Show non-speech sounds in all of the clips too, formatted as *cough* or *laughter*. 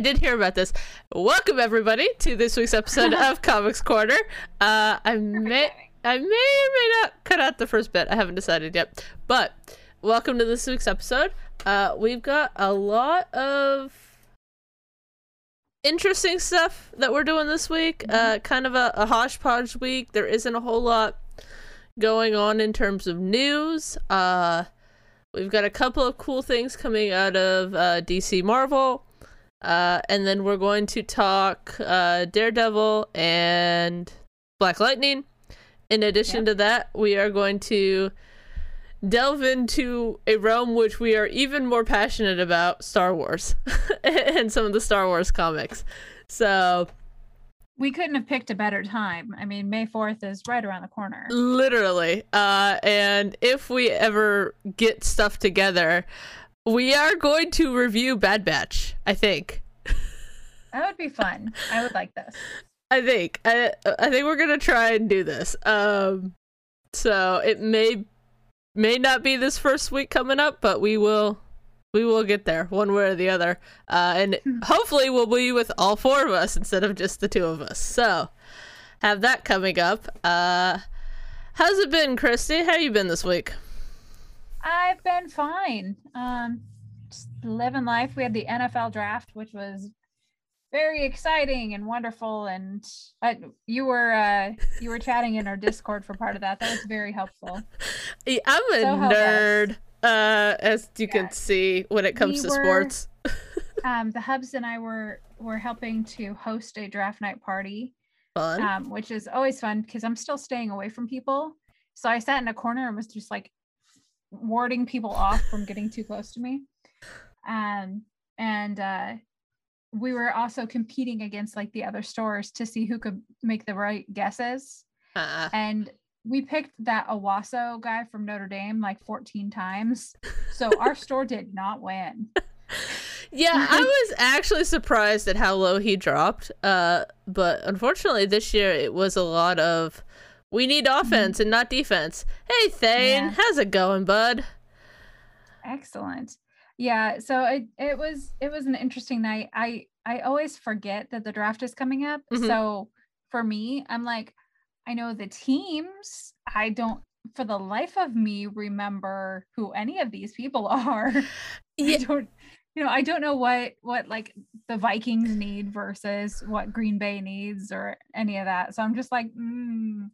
did hear about this. Welcome everybody to this week's episode of *laughs* Comics Corner. Uh, I may, I may or may not cut out the first bit. I haven't decided yet. But welcome to this week's episode. Uh, we've got a lot of interesting stuff that we're doing this week. Uh, kind of a, a hodgepodge week. There isn't a whole lot going on in terms of news. Uh, we've got a couple of cool things coming out of uh, DC Marvel. Uh, and then we're going to talk uh, Daredevil and Black Lightning. In addition Yep. to that, we are going to delve into a realm which we are even more passionate about Star Wars *laughs* and some of the Star Wars comics. So, We couldn't have picked a better time. I mean, May 4th is right around the corner. literally, uh, and if we ever get stuff together, we are going to review Bad Batch, I think. That would be fun. I would like this. I think I I think we're gonna try and do this. Um, so it may may not be this first week coming up, but we will we will get there one way or the other. Uh, and hopefully we'll be with all four of us instead of just the two of us. So have that coming up. Uh, how's it been, Christy? How you been this week? I've been fine. Um, just living life. We had the NFL draft, which was very exciting and wonderful. And uh, you were uh, you were chatting in our Discord for part of that. That was very helpful. Yeah, I'm a So nerd, uh, as you can see when it comes We to were- sports. *laughs* Um, the *laughs* Hubs and I were were helping to host a draft night party. Fun. um, which is always fun because I'm still staying away from people. So I sat in a corner and was just like warding people off from getting too close to me. Um, and uh, we were also competing against like the other stores to see who could make the right guesses. Uh, And we picked that Owusu guy from Notre Dame like 14 times. So *laughs* our store did not win. Yeah, I *laughs* was actually surprised at how low he dropped. Uh, but unfortunately, this year it was a lot of we need offense and not defense. Hey, Thane, Yeah. how's it going, bud? Excellent. Yeah, so it it was it was an interesting night. I I always forget that the draft is coming up. Mhm. So for me, I'm like I know the teams. I don't for the life of me remember who any of these people *laughs* are. Yeah. I don't you know, I don't know what what like the Vikings need versus what Green Bay needs or any of that. So I'm just like, mm,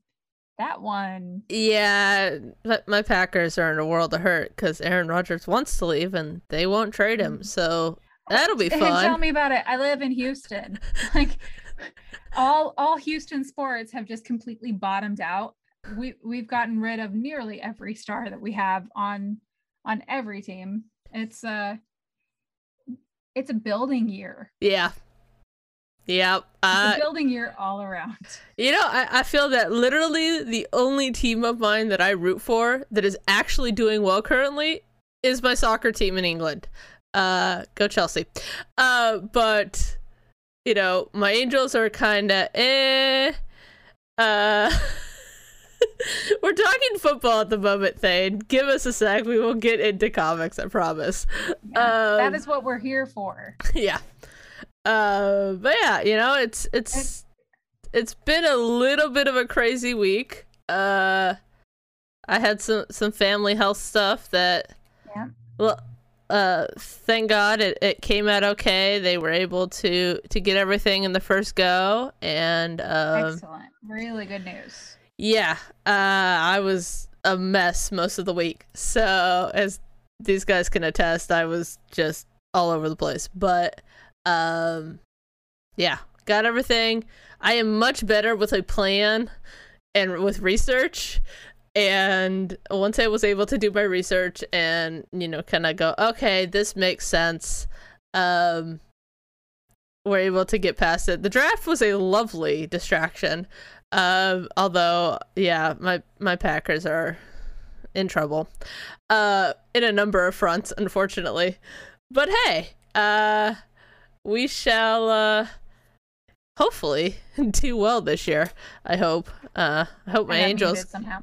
that one. Yeah, but my Packers are in a world of hurt because Aaron Rodgers wants to leave and they won't trade him. Mhm. So that'll be fun. Tell me about it. I live in Houston. *laughs* Like all all Houston sports have just completely bottomed out. We we've gotten rid of nearly every star that we have on on every team. It's uh it's a building year. Yeah. Yep. Uh, building year all around. *laughs* You know, I, I feel that literally the only team of mine that I root for that is actually doing well currently is my soccer team in England. Uh, go Chelsea. Uh, but you know, my Angels are kind of eh. Uh, *laughs* we're talking football at the moment, Thane. Give us a sec. We will get into comics. I promise. Yeah, Um, is what we're here for. *laughs* yeah. Uh, but yeah, you know, it's it's it's been a little bit of a crazy week. Uh, I had some some family health stuff that, Yeah. well, uh, thank God it, it came out okay. They were able to to get everything in the first go, and um, Excellent. Really good news. yeah, uh, I was a mess most of the week. So as these guys can attest, I was just all over the place. But um, yeah, got everything. I am much better with a plan and with research. And once I was able to do my research and you know kind of go, okay, this makes sense. Um, we're able to get past it. The draft was a lovely distraction. Um, although, yeah, my my Packers are in trouble, uh, in a number of fronts, unfortunately. But hey, uh, we shall uh, hopefully *laughs* do well this year. I hope. Uh, I hope my I Angels. somehow.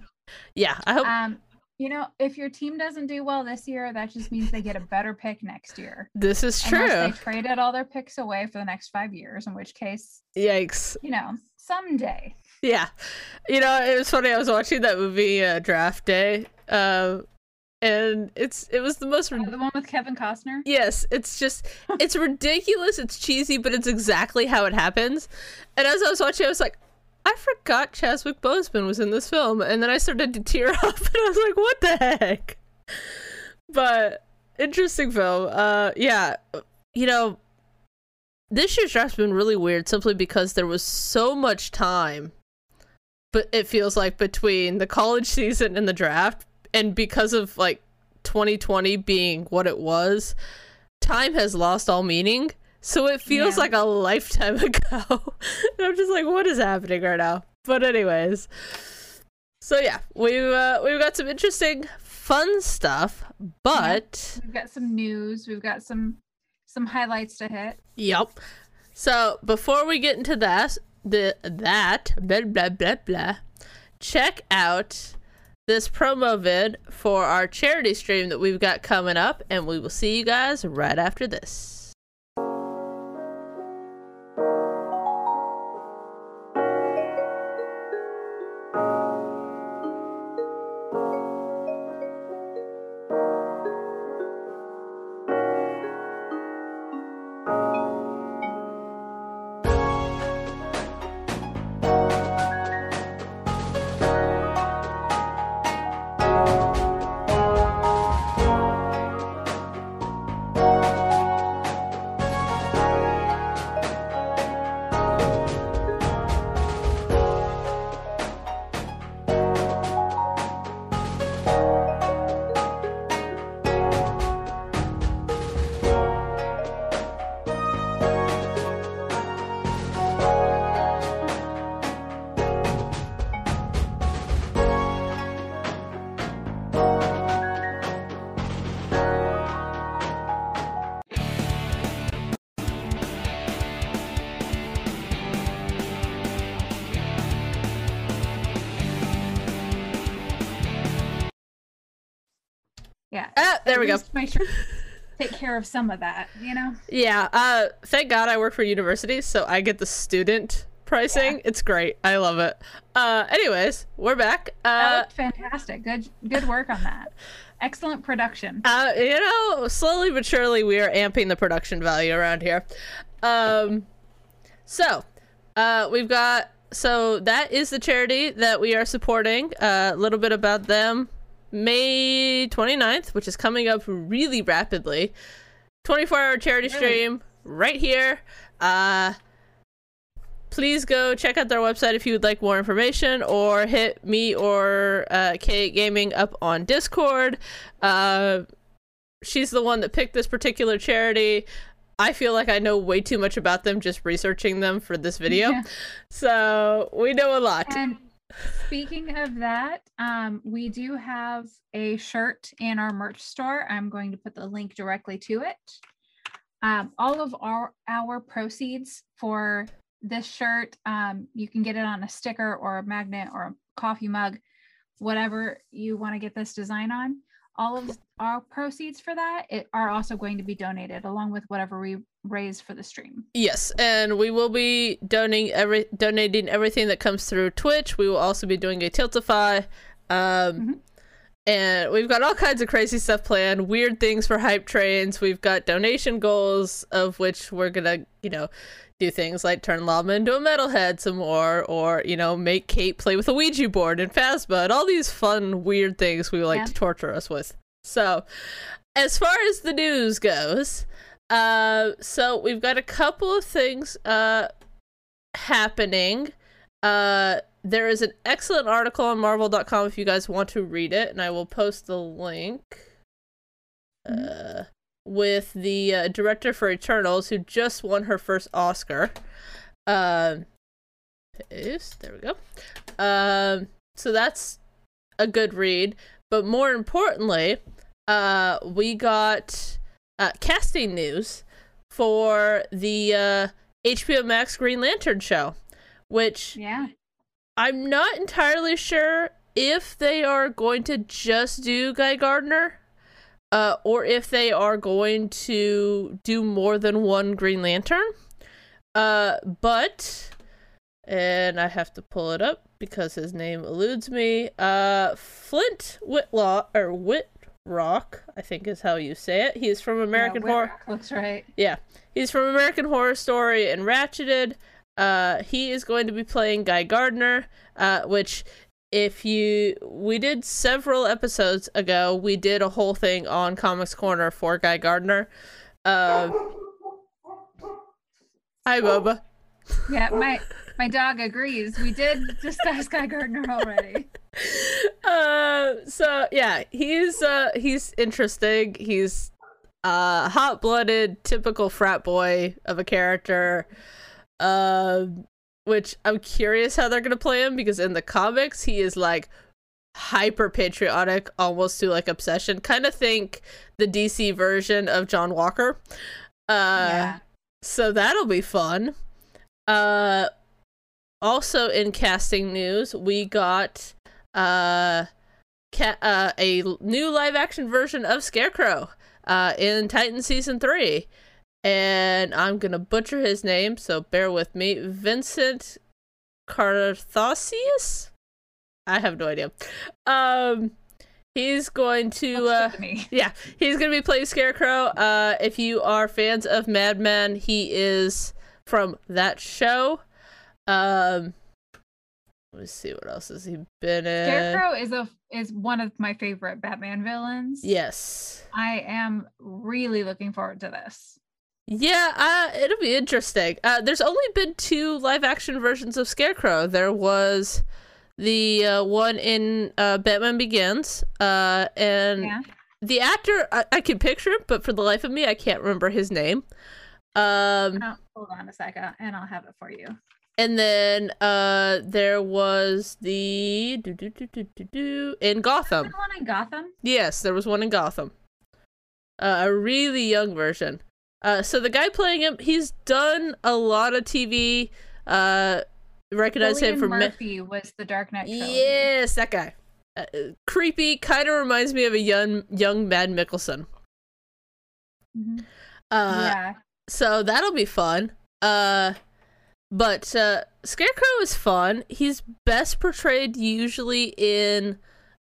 Yeah, I hope. Um, You know, if your team doesn't do well this year, that just means they get a better pick next year. This is true. Unless they traded all their picks away for the next five years, in which case, Yikes. you know, someday. Yeah. You know, it was funny. I was watching that movie uh, Draft Day. Um and it's it was the most Oh, the one with Kevin Costner. Yes, it's just it's ridiculous, it's cheesy, but it's exactly how it happens. And as I was watching, I was like, I forgot Chadwick Boseman was in this film, and then I started to tear *laughs* up, and I was like, what the heck? But interesting film. Uh, yeah, you know, this year's draft's been really weird simply because there was so much time, but it feels like between the college season and the draft, and because of like 2020 being what it was, time has lost all meaning. So it feels Yeah. like a lifetime *laughs* ago. and I'm just like, what is happening right now? But anyways, so yeah, we've uh, we've got some interesting, fun stuff. But We've got some news. We've got some some highlights to hit. yep. So before we get into that, the that blah blah blah blah, check out this promo vid for our charity stream that we've got coming up, and we will see you guys right after this. Of some of that. You know. Yeah, uh thank God I work for universities, so I get the student pricing. It's great. I love it. Uh anyways, we're back. That Uh looked fantastic. Good good work on that. Excellent production. uh you know, slowly but surely we are amping the production value around here. Um so, uh we've got so that is the charity that we are supporting. Uh, a little bit about them. May 29th, which is coming up really rapidly. 24 hour charity Really? stream right here. Uh, please go check out their website if you would like more information or hit me or uh, Kate Gaming up on Discord. Uh, she's the one that picked this particular charity. I feel like I know way too much about them just researching them for this video. Yeah. So we know a lot. And speaking of that, um, we do have a shirt in our merch store. I'm going to put the link directly to it. Um, all of our our proceeds for this shirt, um, you can get it on a sticker or a magnet or a coffee mug, whatever you want to get this design on. All of our proceeds for that it, are also going to be donated along with whatever we raise for the stream. Yes, and we will be donating every donating everything that comes through Twitch. We will also be doing a Tiltify. Um Mhm. and we've got all kinds of crazy stuff planned, weird things for hype trains. We've got donation goals of which we're gonna, you know, do things like turn Llama into a metalhead some more, or, you know, make Kate play with a Ouija board and Phasma and all these fun, weird things we like Yeah. to torture us with. So as far as the news goes, uh, so we've got a couple of things uh happening. Uh, there is an excellent article on Marvel.com if you guys want to read it, and I will post the link. Uh, with the uh, director for Eternals, who just won her first Oscar. Um, paste. There we go. Um, so that's a good read. But more importantly, uh, we got uh, casting news for the uh, HBO Max Green Lantern show, which Yeah. I'm not entirely sure if they are going to just do Guy Gardner, uh, or if they are going to do more than one Green Lantern. Uh, but, and I have to pull it up because his name eludes me. Uh, Flint Whitlaw or Wittrock, I think is how you say it. He's from American yeah, Horror. Looks right. Yeah, he's from American Horror Story and Ratched. Uh, he is going to be playing Guy Gardner, uh, which if you we did several episodes ago, we did a whole thing on Comics Corner for Guy Gardner. Uh, hi, Boba. Yeah, my my dog agrees. We did discuss Guy Gardner already. *laughs* *laughs* Uh, so yeah, he's uh he's interesting. He's uh hot-blooded, typical frat boy of a character. Um, which I'm curious how they're gonna play him because in the comics he is like hyper patriotic, almost to like obsession. Kind of think the DC version of John Walker. Uh, yeah. so that'll be fun. Uh, also in casting news, we got uh, ca- uh a new live action version of Scarecrow uh in Titan season 3 and I'm gonna butcher his name, so bear with me. Vincent Carthosius? I have no idea. Um, he's going to. Uh, *laughs* yeah, he's gonna be playing Scarecrow. Uh, if you are fans of Mad Men, he is from that show. Um, let me see what else has he been in. Scarecrow is a is one of my favorite Batman villains. Yes. I am really looking forward to this. Yeah, uh, it'll be interesting. Uh, there's only been two live action versions of Scarecrow. There was the uh, one in uh, Batman Begins, uh, and Yeah. the actor I-, I can picture him, but for the life of me, I can't remember his name. Um, Oh, hold on a second, and I'll have it for you. And then uh, there was the do do do do do do in Gotham. The one in Gotham. Yes, there was one in Gotham. Uh, a really young version. Uh, so the guy playing him, he's done a lot of TV. Uh, recognize him Cillian from Ma- Murphy was the Dark Knight. trilogy. yes, that guy. Uh, creepy, kind of reminds me of a young young Mad Mickelson. Mhm. Uh, yeah. so that'll be fun. Uh, but uh, Scarecrow is fun. He's best portrayed usually in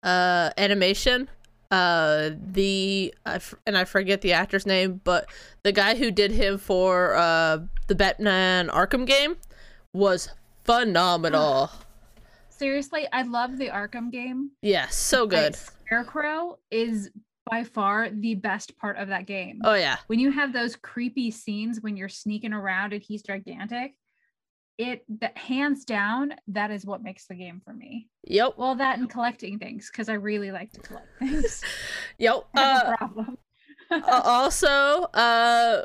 uh animation. Uh, the I f- and I forget the actor's name, but the guy who did him for uh the Batman Arkham game was phenomenal. Seriously, I love the Arkham game. yeah, so good. Scarecrow is by far the best part of that game. Oh yeah, when you have those creepy scenes when you're sneaking around and he's gigantic, it that hands down that is what makes the game for me. yep, Well, that and collecting things because I really like to collect things. *laughs* yep. *laughs* Uh, problem. Uh, also, uh,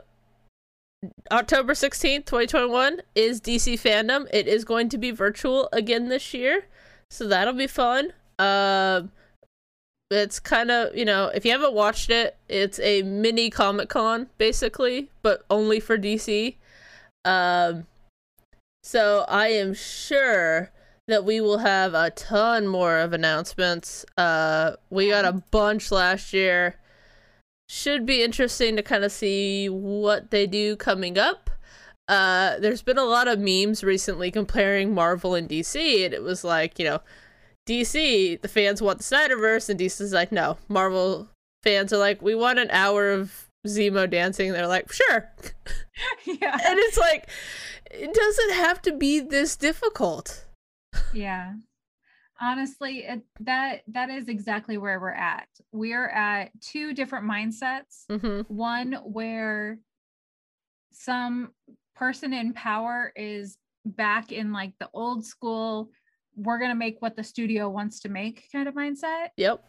October 16th, 2021 is DC Fandom. It is going to be virtual again this year. So that'll be fun. Um, it's kind of, you know, if you haven't watched it, it's a mini Comic Con, basically, but only for DC. Um, so I am sure that we will have a ton more of announcements. Uh, we got a bunch last year should be interesting to kind of see what they do coming up. Uh, there's been a lot of memes recently comparing Marvel and DC, and it was like, you know, DC, the fans want the Snyderverse, and DC's like, no. Marvel fans are like, we want an hour of Zemo dancing. They're like, sure. *laughs* yeah. And it's like, it doesn't have to be this difficult. Yeah. Honestly, it, that that is exactly where we're at. We're at two different mindsets. hmm one where some person in power is back in like the old school we're going to make what the studio wants to make kind of mindset Yep.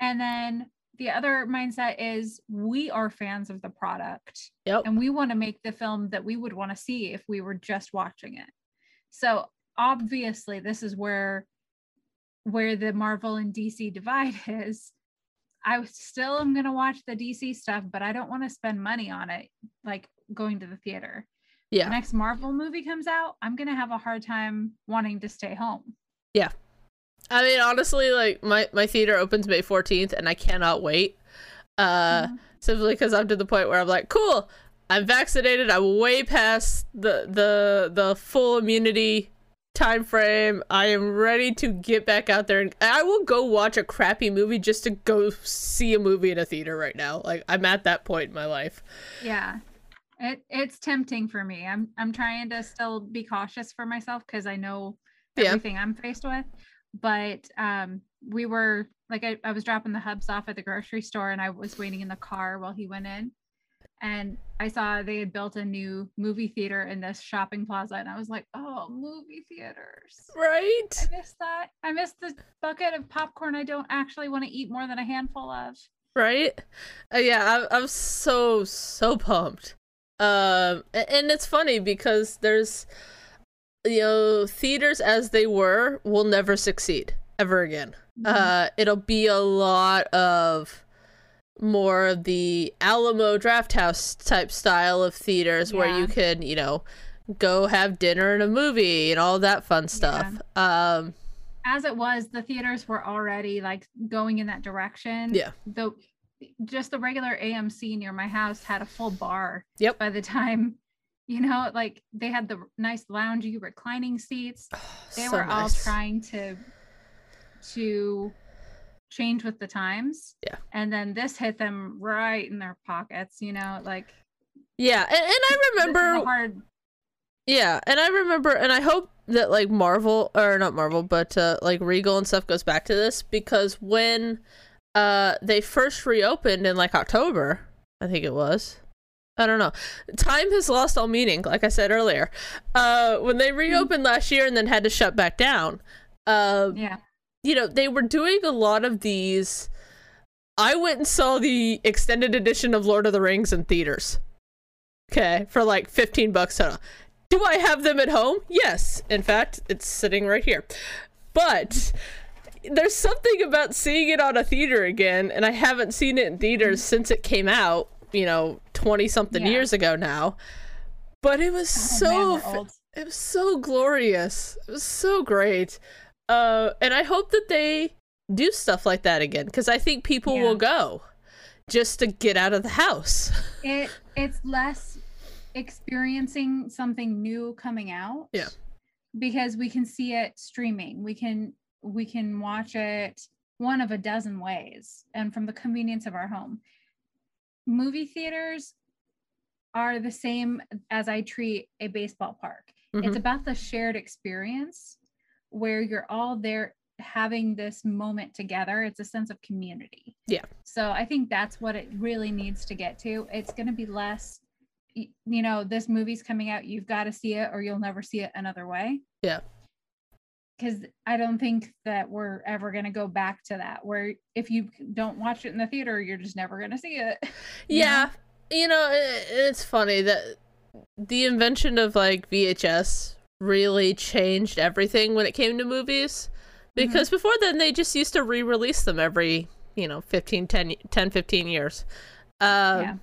and then the other mindset is we are fans of the product Yep. and we want to make the film that we would want to see if we were just watching it. So obviously this is where where the marvel and dc divide *laughs* is. I still am going to watch the dc stuff but i don't want to spend money on it like going to the theater. Yeah. the next marvel movie comes out i'm going to have a hard time wanting to stay home I mean, honestly, like my my theater opens May fourteenth, and I cannot wait. Uh, Mhm. simply because I'm to the point where I'm like, cool, I'm vaccinated. I'm way past the the the full immunity time frame. I am ready to get back out there, and I will go watch a crappy movie just to go see a movie in a theater right now. Like I'm at that point in my life. Yeah. It it's tempting for me. I'm I'm trying to still be cautious for myself because I know Yeah. everything I'm faced with. But um we were like I, I was dropping the hubs off at the grocery store and I was waiting in the car while he went in. And I saw they had built a new movie theater in this shopping plaza. And I was like, oh, movie theaters. Right? I miss that. I miss the bucket of popcorn I don't actually want to eat more than a handful of. right uh, yeah I'm, I'm so so pumped um and it's funny because there's you know theaters as they were will never succeed ever again uh it'll be a lot of more of the alamo draft house type style of theaters where you can you know go have dinner and a movie and all that fun stuff um as it was, the theaters were already like going in that direction. Yeah. The just the regular AMC near my house had a full bar. Yep. By the time, you know, like they had the nice loungy reclining seats. They so were all trying to to change with the times. Yeah. And then this hit them right in their pockets, you know, like yeah and, and i this is the remember hard Yeah, and I remember, and I hope that like Marvel or not Marvel, but uh, like Regal and stuff goes back to this because when uh they first reopened in like October, I think it was. I don't know. Time has lost all meaning, like I said earlier. Uh, when they reopened last year and then had to shut back down, uh, yeah. you know, they were doing a lot of these. I went and saw the extended edition of Lord of the Rings in theaters. Okay, for like 15 bucks total. Do I have them at home? Yes. In fact, it's sitting right here. But there's something about seeing it on a theater again, and I haven't seen it in theaters since it came out, you know, 20 something Yeah. years ago now. But it was Oh, so old. it was so glorious. It was so great. Uh, and I hope that they do stuff like that again because I think people Yeah. will go just to get out of the house. it it's less experiencing something new coming out Yeah. because we can see it streaming we can we can watch it one of a dozen ways and from the convenience of our home movie theaters are the same as i treat a baseball park Mhm. it's about the shared experience where you're all there having this moment together it's a sense of community Yeah. so i think that's what it really needs to get to it's going to be less you know this movie's coming out you've got to see it or you'll never see it another way Yeah. Because i don't think that we're ever going to go back to that where if you don't watch it in the theater you're just never going to see it *laughs* you know? Yeah, you know, i it's funny that the invention of like VHS really changed everything when it came to movies. Because before then, they just used to re release them every, you know, 15, 10, 10 15 years. Um, yeah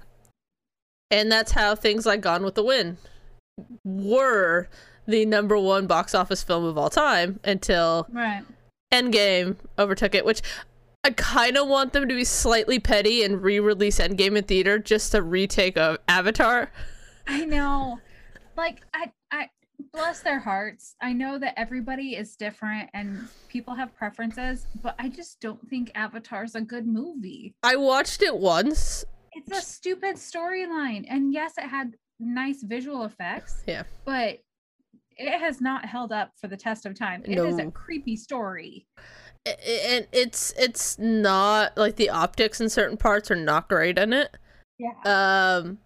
And that's how things like Gone with the Wind were the number one box office film of all time until right Endgame overtook it, which I kind of want them to be slightly petty and re-release Endgame in theater just to retake of Avatar. I know. Like I I bless their hearts. I know that everybody is different and people have preferences, but I just don't think Avatar's a good movie. I watched it once. It's a stupid storyline. And yes, it had nice visual effects. Yeah. But it has not held up for the test of time. It is No. a creepy story. And it's it's not like the optics in certain parts are not great in it. Yeah. Um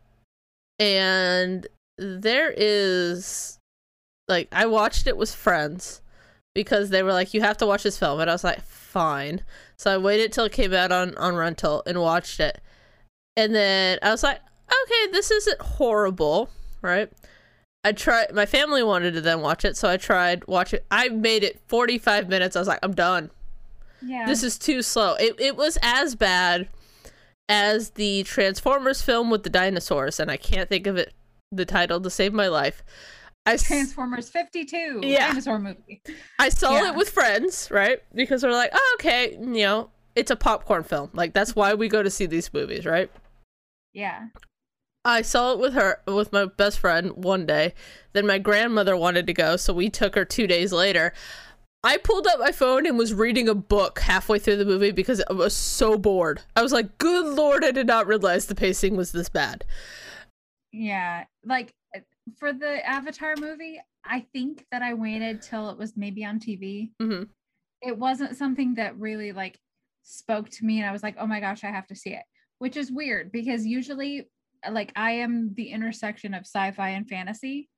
and there is like I watched it with friends because they were like you have to watch this film and I was like fine. So I waited till it came out on on rental and watched it. And then I was like okay, this isn't horrible, right? I tried my family wanted to then watch it, so I tried watch it. I made it 45 minutes. I was like I'm done yeah. this is too slow. It it was as bad as the Transformers film with the dinosaurs, and I can't think of it the title to save my life. I Transformers 52 Yeah. dinosaur movie. I saw Yeah. it with friends, right? Because we're like, oh, okay, you know, it's a popcorn film. Like that's why we go to see these movies, right? Yeah. I saw it with her with my best friend one day. Then my grandmother wanted to go, so we took her 2 days later. I pulled up my phone and was reading a book halfway through the movie because I was so bored. I was like, "Good lord, I did not realize the pacing was this bad." Yeah. Like for the Avatar movie, I think that I waited till it was maybe on TV. Mhm. It wasn't something that really like spoke to me and I was like, "Oh my gosh, I have to see it." Which is weird because usually like I am the intersection of sci-fi and fantasy.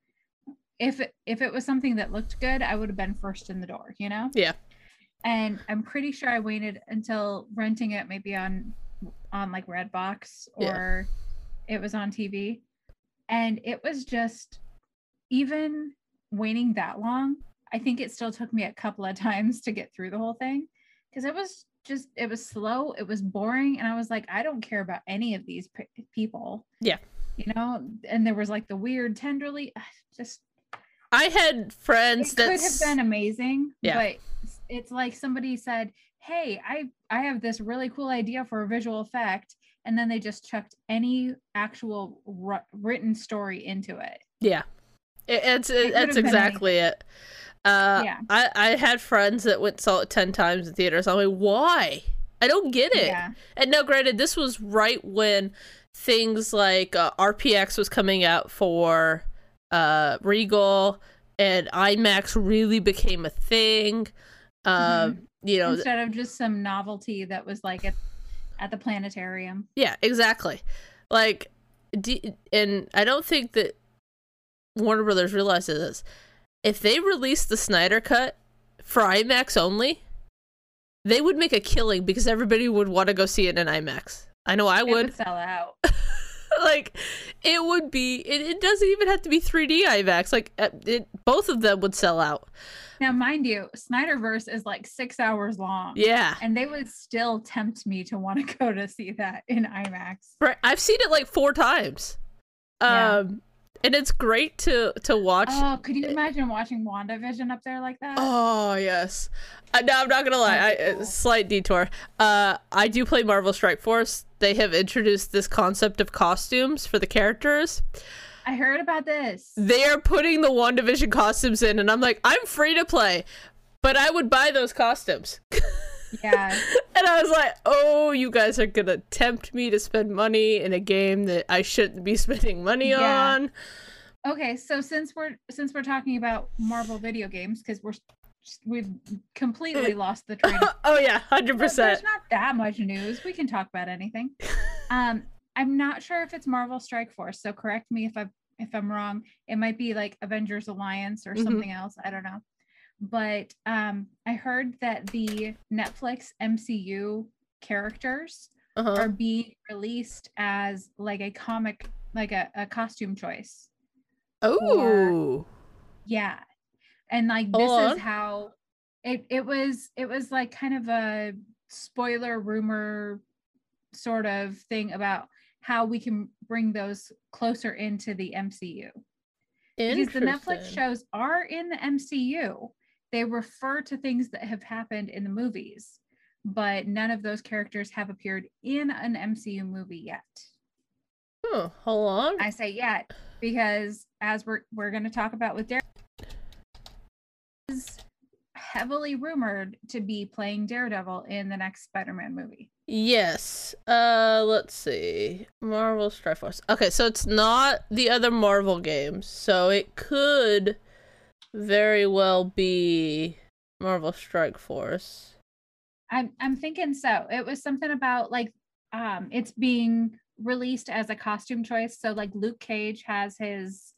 If it, if it was something that looked good, I would have been first in the door, you know? Yeah. And I'm pretty sure I waited until renting it maybe on on like Redbox Yeah. or it was on TV. And it was just even waiting that long, I think it still took me a couple of *laughs* times to get through the whole thing because it was just it was slow, it was boring and I was like I don't care about any of these pe- people. Yeah. You know, and there was like the weird tenderly just I had friends that could have been amazing Yeah. but it's- like somebody said hey i i have this really cool idea for a visual effect and then they just chucked any actual ru- written story into it Yeah, it, it's It that's exactly it. Uh, Yeah. I I had friends that went saw it ten times in theaters. I'm like, why? I don't get it. yeah And no, granted, this was right when things like uh, RPX was coming out for uh, Regal, and IMAX really became a thing. Um, You know, instead of just some novelty that was like at, at the planetarium Yeah, exactly. Like, d- and I don't think that Warner Brothers realizes this. If they released the Snyder Cut for IMAX only, they would make a killing because everybody would want to go see it in IMAX. I know I it would. would sell out *laughs* like, it would be. It, it doesn't even have to be 3D IMAX. Like, uh, it, both of them would sell out. now mind you snyderverse is like six hours long Yeah, and they would still tempt me to want to *laughs* go to see that in imax right. I've seen it like four times. Yeah. Um, and it's great to to watch. oh could you imagine watching wandavision up there like that Oh yes. Uh, no, I'm not gonna lie. I, uh, slight detour. Uh, I do play Marvel Strike Force. They have introduced this concept of costumes for the characters. I heard about this. They are putting the WandaVision costumes in, and I'm like, I'm free to play, but I would buy those costumes. *laughs* Yeah. *laughs* and I was like, oh, you guys are gonna tempt me to spend money in a game that I shouldn't be *laughs* spending money Yeah. on. Okay, so since we're since we're talking about Marvel video games, because we're we've completely *laughs* lost the train. oh yeah, hundred But percent. There's not that much news. We can talk about anything. Um, I'm not sure if it's Marvel Strike Force, so correct me if I if I'm wrong. It might be like Avengers Alliance or Mhm. something else. I don't know. But um, I heard that the Netflix MCU characters Uh-huh. are being released as like a comic, like a, a costume choice. Oh. Yeah. And like Hold this on. is how it it was it was like kind of a spoiler rumor sort of thing about how we can bring those closer into the MCU. Because the Netflix shows are in the MCU. They refer to things that have happened in the movies, but none of those characters have appeared in an MCU movie yet. Oh, hold on. I say yet because as we're we're going to talk about with Daredevil is heavily rumored to be playing Daredevil in the next Spider-Man movie. Yes. Uh, let's see. Marvel Strike Force. Okay, so it's not the other Marvel games, so it could very well be Marvel Strike Force. I'm I'm thinking so. It was something about like um it's being released as a costume choice. So like Luke Cage has his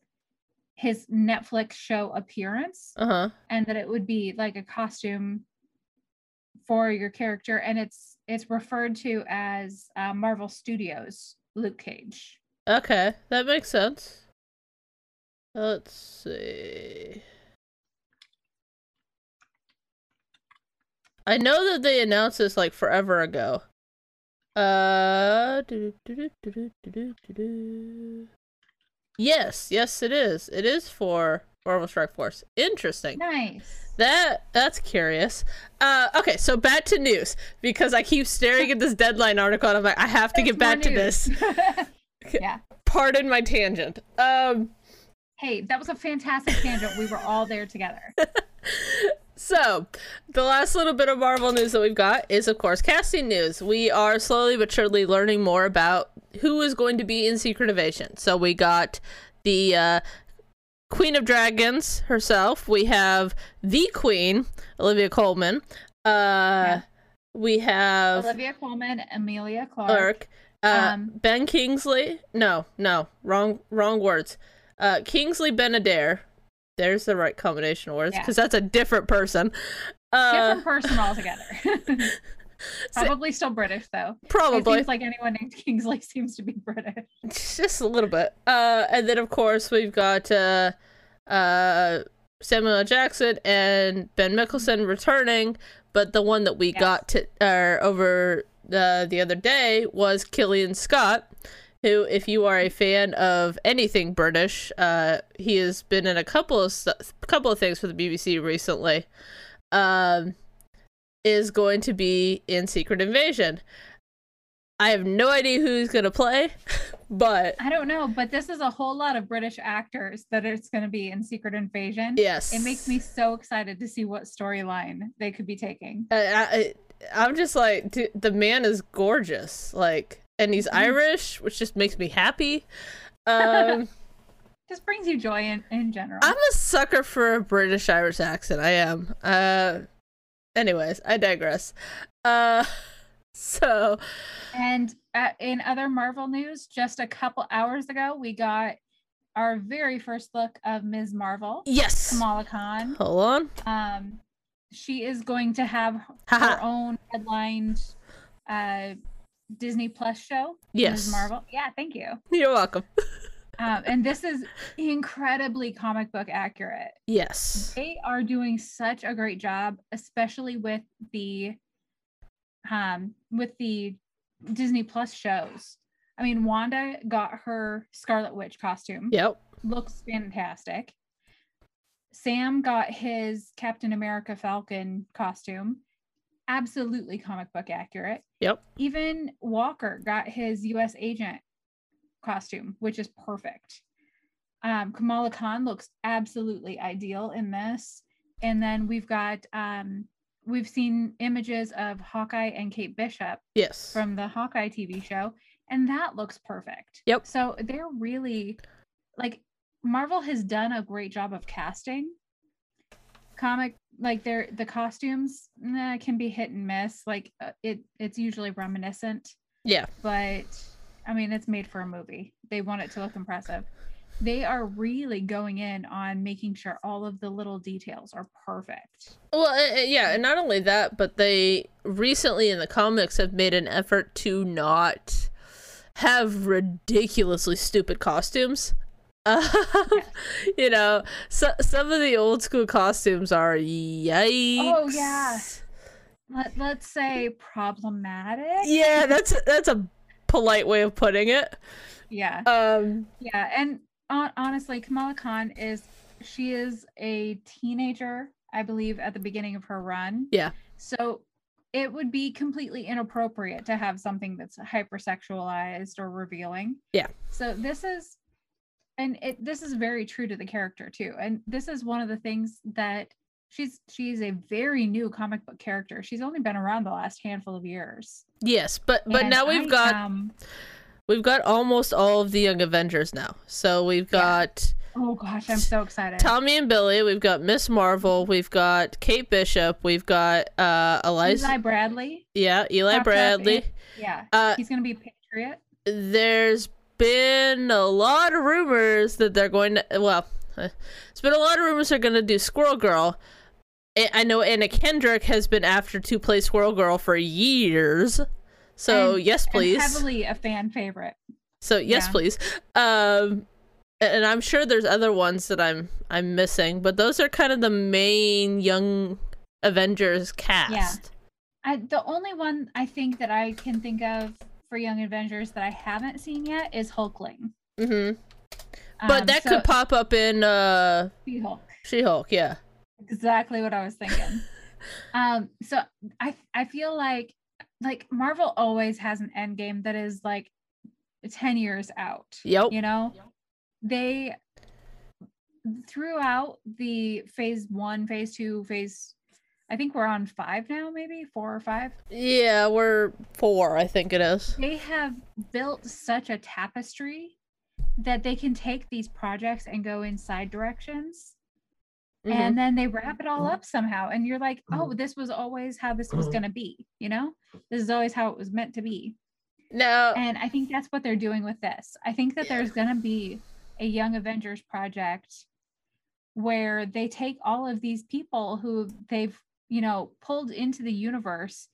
his Netflix show appearance Uh huh. and that it would be like a costume for your character and it's it's referred to as uh, Marvel Studios Luke Cage. Okay, that makes sense. Let's see. I know that they announced this like forever ago. Uh, yes, yes, it is. It is for Marvel Strike Force. Interesting. Nice. That that's curious. Uh, okay, so back to news because I keep staring at this deadline article and I'm like, I have to get There's back to this. *laughs* yeah. Pardon my tangent. Um, Hey, that was a fantastic tangent. We were all there together. *laughs* so the last little bit of Marvel news that we've got is, of course, casting news. We are slowly but surely learning more about who is going to be in Secret Invasion. So we got the uh, Queen of Dragons herself. We have the Queen, Olivia Colman. Uh, We have Olivia Colman, Emilia Clarke. Clark, uh, Um, Ben Kingsley. No, no, wrong, wrong words. Uh, Kingsley Ben-Adir. There's the right combination of words Yeah. because that's a different person. Uh, Different person altogether. *laughs* *laughs* Probably still British though. Probably. It seems like anyone named Kingsley *laughs* seems to be British. just a little bit. Uh, and then of course we've got uh, uh, Samuel Jackson and Ben Mickelson returning, but the one that we Yes. got to uh, over the the other day was Killian Scott, who, if you are a fan of anything British, uh, he has been in a couple of couple of things for the BBC recently. Um, is going to be in Secret Invasion. I have no idea who's gonna play, *laughs* but I don't know, but this is a whole lot of British actors that it's going to be in Secret Invasion. yes, It makes me so excited to see what storyline they could be taking. I, I, I'm just like, dude, the man is gorgeous, like, and he's Mhm. Irish, which just makes me happy. Um, *laughs* Just brings you joy in, in general. I'm a sucker for a British Irish accent. I am. Uh, anyways, I digress. Uh, *laughs* so And uh, in other Marvel news, just a couple hours ago, we got our very first look of Ms. Marvel, yes, Kamala Khan. hold on. Um, she is going to have her own headlined uh, Disney Plus show. Yes, Ms. Marvel. Yeah, thank you. You're welcome. *laughs* Um, and this is incredibly comic book accurate. Yes. They are doing such a great job, especially with the um with the Disney Plus shows. I mean, Wanda got her Scarlet Witch costume. Yep. Looks fantastic. Sam got his Captain America Falcon costume. Absolutely comic book accurate. Yep. Even Walker got his US agent costume, which is perfect. Um, Kamala Khan looks absolutely ideal in this. And then we've got um, we've seen images of Hawkeye and Kate Bishop Yes. from the Hawkeye TV show, and that looks perfect. Yep. So they're really like Marvel has done a great job of casting. Comic like they're the costumes nah, can be hit and miss. Like uh, it, it's usually reminiscent, yeah. but I mean it's made for a movie. They want it to look impressive. They are really going in on making sure all of the little details are perfect. Well, uh, uh, yeah, and not only that, but they recently in the comics have made an effort to not have ridiculously stupid costumes. *laughs* Uh, you know, so, some of the old school costumes are yikes. Oh, yeah. Let, let's say problematic. Yeah, that's that's a polite way of putting it. Yeah. Um, Yeah, and hon- honestly, Kamala Khan is she is a teenager, I believe, at the beginning of her run. Yeah. So it would be completely inappropriate to have something that's hypersexualized or revealing. Yeah. So this is, and it this is very true to the character too. And this is one of the things that she's she's a very new comic book character. She's only been around the last handful of years. yes, but but And now we've I got am- we've got almost all of the Young Avengers now. So we've Yeah. got. oh gosh, I'm so excited. Tommy and Billy. We've got Miss Marvel. We've got Kate Bishop. We've got uh Eliza. Eli Bradley. yeah, Eli popped Bradley. in- Yeah, Uh, he's gonna be Patriot. there's been a lot of rumors that they're going to. Well, it's been a lot of rumors they're going to do Squirrel Girl. I know Anna Kendrick has been after to play Squirrel Girl for years. So And- yes, and please. heavily a fan favorite. So yes, Yeah. please. Um, and I'm sure there's other ones that I'm I'm missing, but those are kind of the main young Avengers cast. Yeah. I, the only one I think that I can think of for Young Avengers that I haven't seen yet is Hulkling. Mm-hmm. But Um, that so- could pop up in uh She-Hulk. She-Hulk, yeah. exactly what I was thinking. *laughs* um, so I I feel like like Marvel always has an end game that is like ten years out. Yep. You know, they throughout the phase one, phase two, phase. I think we're on five now, maybe four or five. Yeah, we're four, I think it is. They have built such a tapestry that they can take these projects and go in side directions Mhm. and then they wrap it all up somehow and you're like oh this was always how this was going to be you know this is always how it was meant to be No. and i think that's what they're doing with this i think that there's going to be a young avengers project where they take all of these people who they've you know pulled into the universe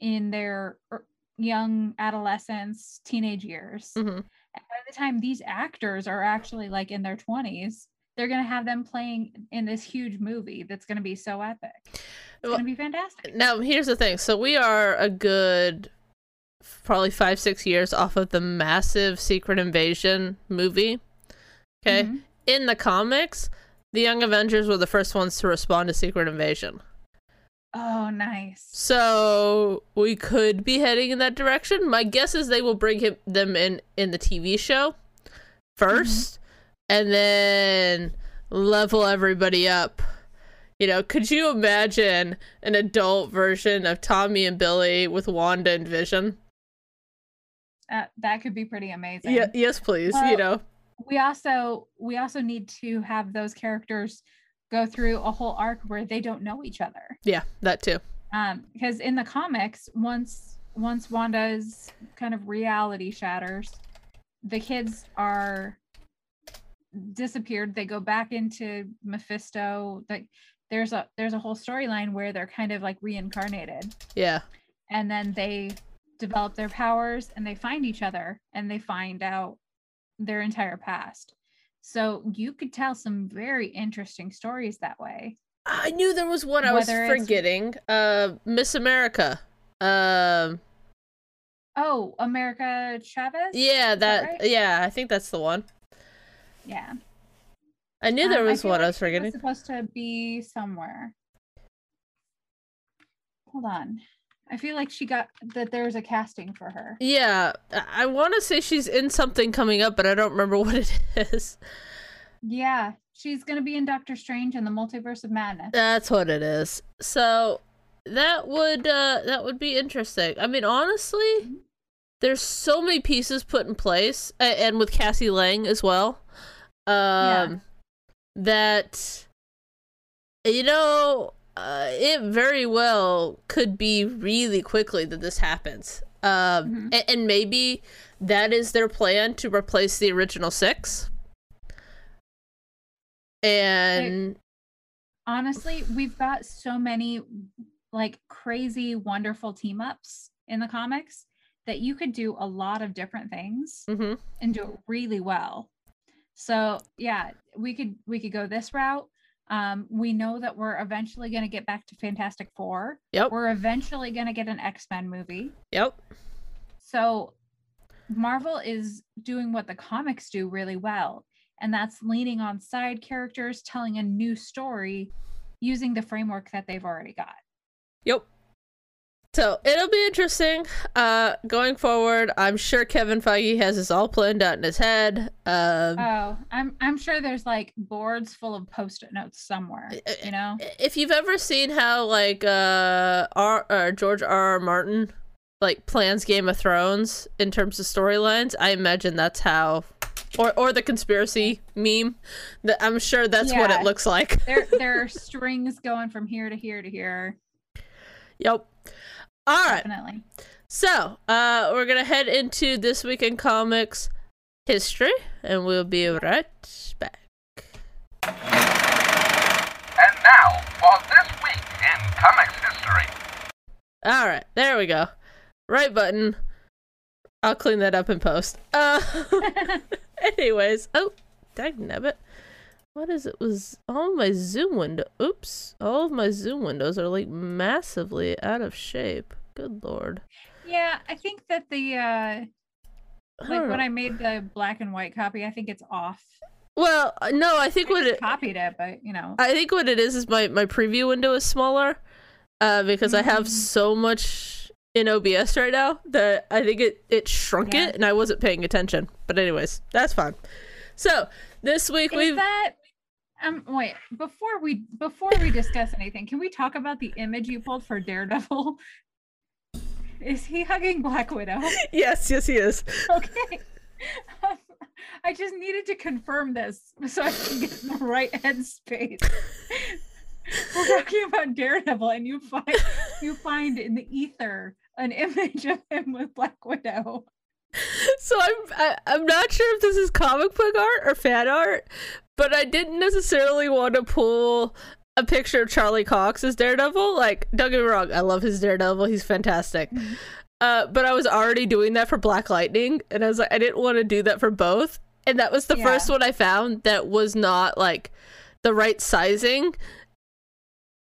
in their er- young adolescence teenage years mhm. and by the time these actors are actually like in their 20s they're going to have them playing in this huge movie that's going to be so epic it's Well, going to be fantastic now here's the thing. So we are a good probably five, six years off of the massive Secret Invasion movie. Okay. Mhm. In the comics, the Young Avengers were the first ones to respond to Secret Invasion. Oh nice So we could be heading in that direction. My guess is they will bring him them in in the TV show 1st and then level everybody up. You know, could you imagine an adult version of Tommy and Billy with Wanda and Vision? uh, that could be pretty amazing Yeah, yes, please. you know, we also we also need to have those characters go through a whole arc where they don't know each other. Yeah, that too. um because in the comics once once wanda's kind of reality shatters the kids are disappeared. They go back into mephisto. Like there's a there's a whole storyline where they're kind of like reincarnated. Yeah, and then they develop their powers and they find each other and they find out their entire past so you could tell some very interesting stories that way I knew there was one I was Whether it's- forgetting. Uh, Miss America. Um, oh america chavez yeah, that. right? Yeah, I think that's the one. yeah I knew there Um, was one I was forgetting. supposed to be somewhere. Hold on. I feel like she got that there's a casting for her. Yeah, I, want to say she's in something coming up, but I don't remember *laughs* what it is. Yeah, she's gonna be in Doctor Strange and the Multiverse of Madness. That's what it is. So that would uh that would be interesting. I mean, honestly, there's so many pieces put in place, and with Cassie Lang as well. Um, that you know, uh, it very well could be really quickly that this happens. Um, Mhm. a- and maybe that is their plan to replace the original six. And Honestly, we've got so many like crazy, wonderful team ups in the comics that you could do a lot of different things mhm. and do it really well. So yeah, we could we could go this route. Um, we know that we're eventually going to get back to Fantastic Four. Yep. We're eventually going to get an X Men movie. Yep. So Marvel is doing what the comics do really well, and that's leaning on side characters, telling a new story using the framework that they've already got. Yep. So it'll be interesting. Uh, going forward, I'm sure Kevin Feige has this all planned out in his head. Um, Oh, I'm I'm sure there's like boards full of post-it notes somewhere, you know? if you've ever seen how like uh, R, uh George R. R. Martin like plans Game of Thrones in terms of storylines, I imagine that's how, or or the conspiracy meme. That I'm sure that's what it looks like. There there are *laughs* strings going from here to here to here. Yep. All right. Definitely. So, uh, we're gonna head into this week in comics history, and we'll be right back. And now, for this week in comics history. All right, there we go. Right button. I'll clean that up in post. Uh, *laughs* *laughs* anyways, oh, dang nabbit. What is it? Was all my Zoom window? Oops, all of my Zoom windows are like massively out of shape. Good lord. yeah, I think that the uh like when know. I made the black and white copy, I think it's off. Well, uh, no, I think I what it copied it, but you know. I think what it is is my my preview window is smaller, uh, because I have Mm. so much in OBS right now that I think it it shrunk Yeah. it, and I wasn't paying attention. But anyways, that's fine. So this week Is we've that um wait before we before we discuss anything can we talk about the image you pulled for daredevil? *laughs* Is he hugging black widow? *laughs* Yes yes he is. okay. *laughs* I just needed to confirm this so i can get in the right headspace. We're talking about daredevil and you find you find in the ether an image of him with black widow. So I'm I, I'm not sure if this is comic book art or fan art, but I didn't necessarily want to pull a picture of Charlie Cox as Daredevil. Like, don't get me wrong, I love his Daredevil. He's fantastic. Mhm. Uh, but I was already doing that for Black Lightning, and I was like, I didn't want to do that for both. And that was the Yeah. first one I found that was not like the right sizing.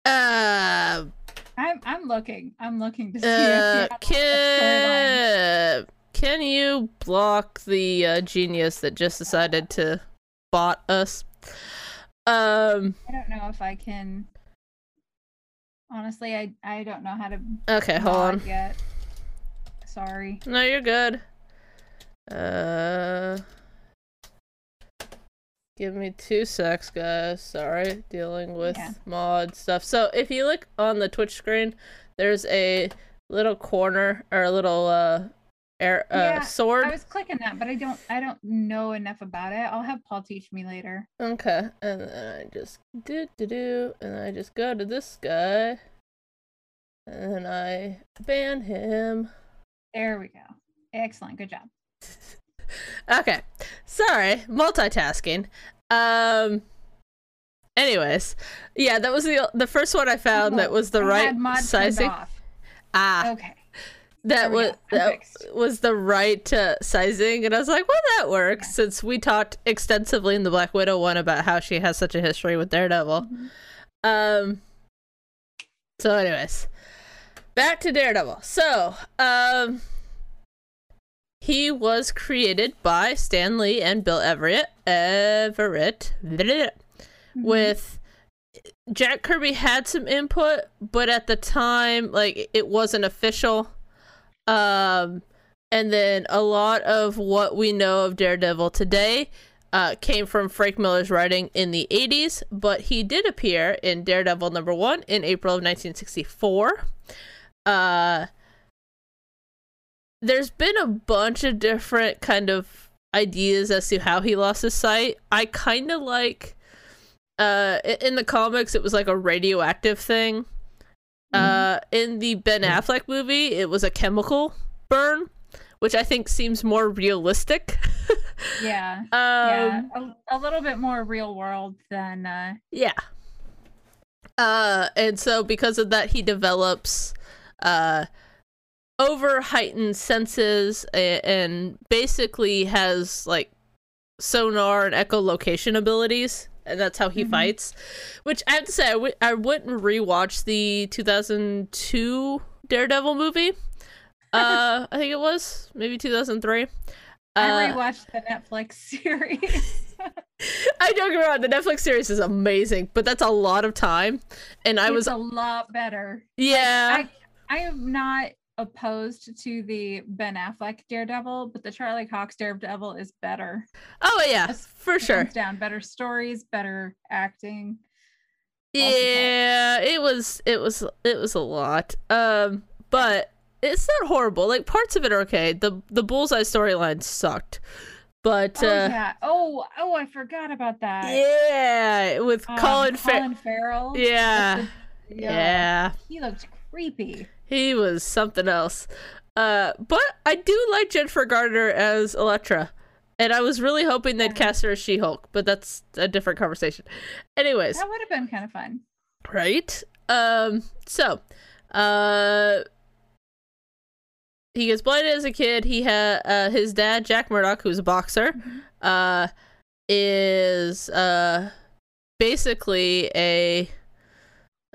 Uh, i'm i'm looking i'm looking to see uh, if you have a storyline. can can you block the uh, genius that just decided to bot us? Um. I don't know if I can. Honestly, I I don't know how to Okay, hold on. yet. Sorry. No, you're good. Uh. Give me two secs, guys. Sorry, dealing with Yeah. mod stuff. So if you look on the Twitch screen, there's a little corner or a little uh air uh Yeah, sword. I was clicking that, but I don't I don't know enough about it. I'll have Paul teach me later. Okay, and then I just do do do, and I just go to this guy, and then I ban him. There we go. Excellent. Good job. *laughs* Okay, sorry, multitasking. Um. Anyways, yeah, that was the the first one I found that Oh, was the I right sizing. off. Ah, Okay. That was that was the right uh, sizing, and I was like, well, that works Yeah. since we talked extensively in the Black Widow one about how she has such a history with Daredevil. Mhm. Um. So, anyways, back to Daredevil. So, um, he was created by Stan Lee and Bill Everett. Everett Mhm. with Jack Kirby had some input, but at the time, like it wasn't official. Um, and then a lot of what we know of Daredevil today uh, came from Frank Miller's writing in the 80s, but he did appear in Daredevil number one in April of 1964. Uh, there's been a bunch of different kind of ideas as to how he lost his sight. I kind of like uh in the comics it was like a radioactive thing. Uh in the Ben Affleck movie it was a chemical burn, which I think seems more realistic. *laughs* Yeah. um yeah. A, a little bit more real world than uh Yeah. Uh, and so because of that, he develops uh, over heightened senses and, and basically has like sonar and echolocation abilities, and that's how he Mhm. fights. Which I have to say, I w- I wouldn't rewatch the 2002 Daredevil movie. *laughs* Uh, I think it was maybe 2003. I Uh, rewatched the Netflix *laughs* series. I don't get wrong, the Netflix series is amazing, but that's a lot of time. And I it's was a lot better. yeah. I I am not opposed to the Ben Affleck Daredevil, but the Charlie Cox Daredevil is better. oh yeah, That's for sure. Down, better stories, better acting. Yeah, it was it was it was a lot. Um but it's not horrible. Like parts of it are okay. The the bullseye storyline sucked. But Oh uh yeah. Oh oh, I forgot about that. yeah, with Um, Colin Farrell. Colin Farrell. Yeah. the- Yeah. He looked creepy. He was something else. Uh but I do like Jennifer Garner as Elektra. And I was really hoping they'd cast her as She-Hulk, but that's a different conversation. Anyways, That would have been kind of fun. right um so uh he gets blinded as a kid he had uh his dad jack murdock who's a boxer Mhm. uh is uh basically a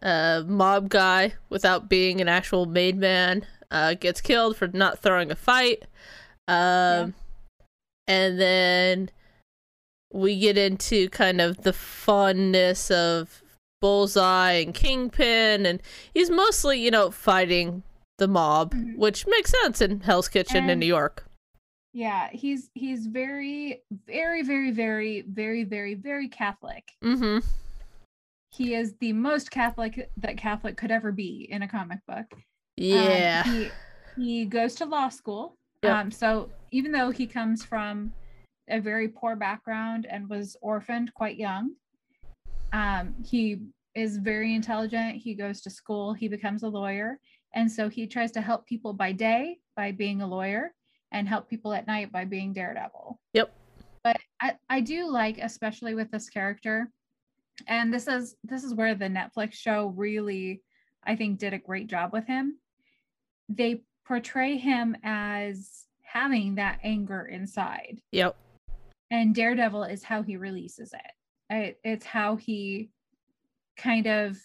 uh mob guy without being an actual made man uh gets killed for not throwing a fight um and then we get into kind of the funness of Bullseye and Kingpin, and he's mostly, you know, fighting the mob, Mhm. which makes sense in Hell's Kitchen in New York. Yeah, he's he's very, very, very, very, very, very, very Catholic. Mm-hmm. He is the most Catholic that Catholic could ever be in a comic book. Um, Yeah. he he goes to law school. Yep. Um, so even though he comes from a very poor background and was orphaned quite young, um, he is very intelligent. He goes to school. He becomes a lawyer, and so he tries to help people by day by being a lawyer, and help people at night by being Daredevil. Yep. But I, I do like, especially with this character, and this is this is where the Netflix show really, I think, did a great job with him. They portray him as having that anger inside, Yep. and Daredevil is how he releases it. it it's how he kind of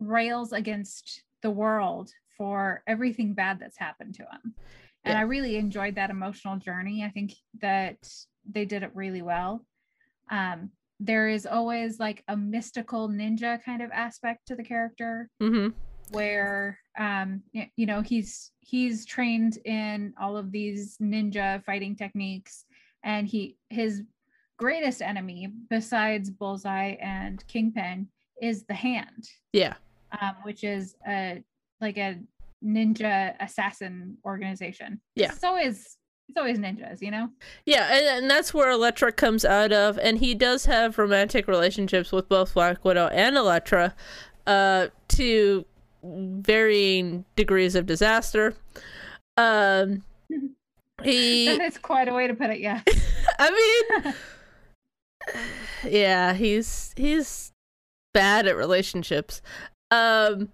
rails against the world for everything bad that's happened to him. And Yeah. I really enjoyed that emotional journey. I think that they did it really well. Um, there is always like a mystical ninja kind of aspect to the character Mm-hmm. where um you know he's he's trained in all of these ninja fighting techniques and he his greatest enemy besides bullseye and kingpin is the hand Yeah. um which is a like a ninja assassin organization Yeah. it's always it's always ninjas you know Yeah, and, and that's where Elektra comes out of, and he does have romantic relationships with both Black Widow and Elektra, uh, to varying degrees of disaster. Um, *laughs* he, that is quite a way to put it yeah *laughs* I mean, *sighs* yeah, he's he's bad at relationships. Um,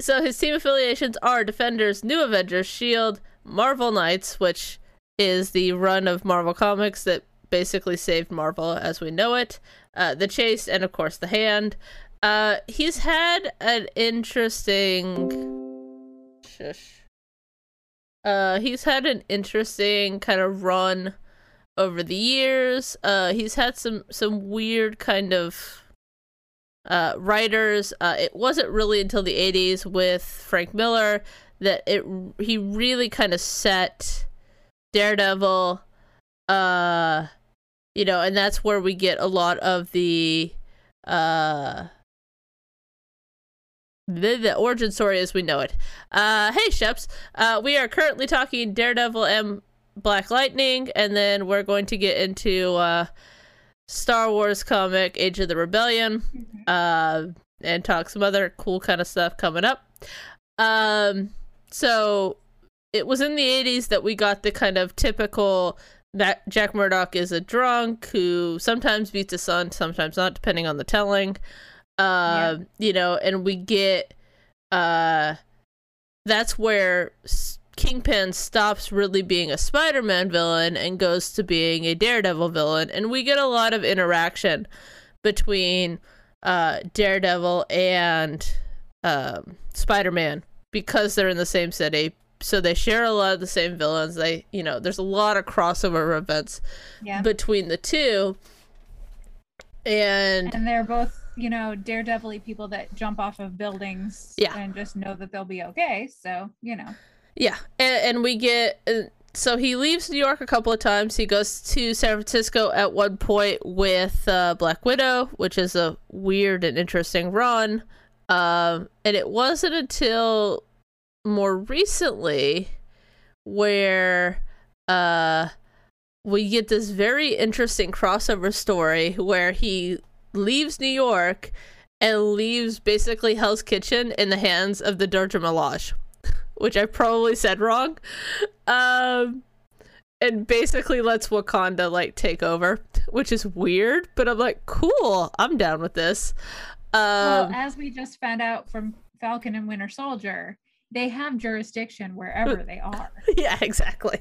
so his team affiliations are Defenders, New Avengers, Shield, Marvel Knights, which is the run of Marvel Comics that basically saved Marvel as we know it. Uh, the Chaste, and of course the Hand. Uh, he's had an interesting. Shush. Uh, he's had an interesting kind of run over the years. Uh, he's had some some weird kind of uh, writers. Uh, it wasn't really until the '80s with Frank Miller that it he really kind of set Daredevil. Uh, you know, and that's where we get a lot of the uh the, the origin story as we know it. Uh, hey, Sheps. Uh, we are currently talking Daredevil and Black Lightning, and then we're going to get into uh, Star Wars comic Age of the Rebellion, uh, and talk some other cool kind of stuff coming up. Um, so it was in the 80s that we got the kind of typical that Jack Murdock is a drunk who sometimes beats his son, sometimes not, depending on the telling. Uh, you know, and we get uh that's where Kingpin stops really being a Spider-Man villain and goes to being a Daredevil villain, and we get a lot of interaction between uh Daredevil and um Spider-Man because they're in the same city. So they share a lot of the same villains. They, you know, there's a lot of crossover events yeah between the two. And and they're both you know daredevil people that jump off of buildings Yeah. and just know that they'll be okay so you know Yeah, and, and we get uh, so he leaves New York a couple of times. He goes to San Francisco at one point with uh, Black Widow, which is a weird and interesting run. Um, and it wasn't until more recently where uh, we get this very interesting crossover story where he leaves New York and leaves basically Hell's Kitchen in the hands of the Dodger Malage *laughs* which I probably said wrong. Um, and basically lets Wakanda like take over, which is weird, but I'm like, cool, I'm down with this. Well Um, as we just found out from falcon and winter soldier they have jurisdiction wherever they *laughs* are yeah, exactly.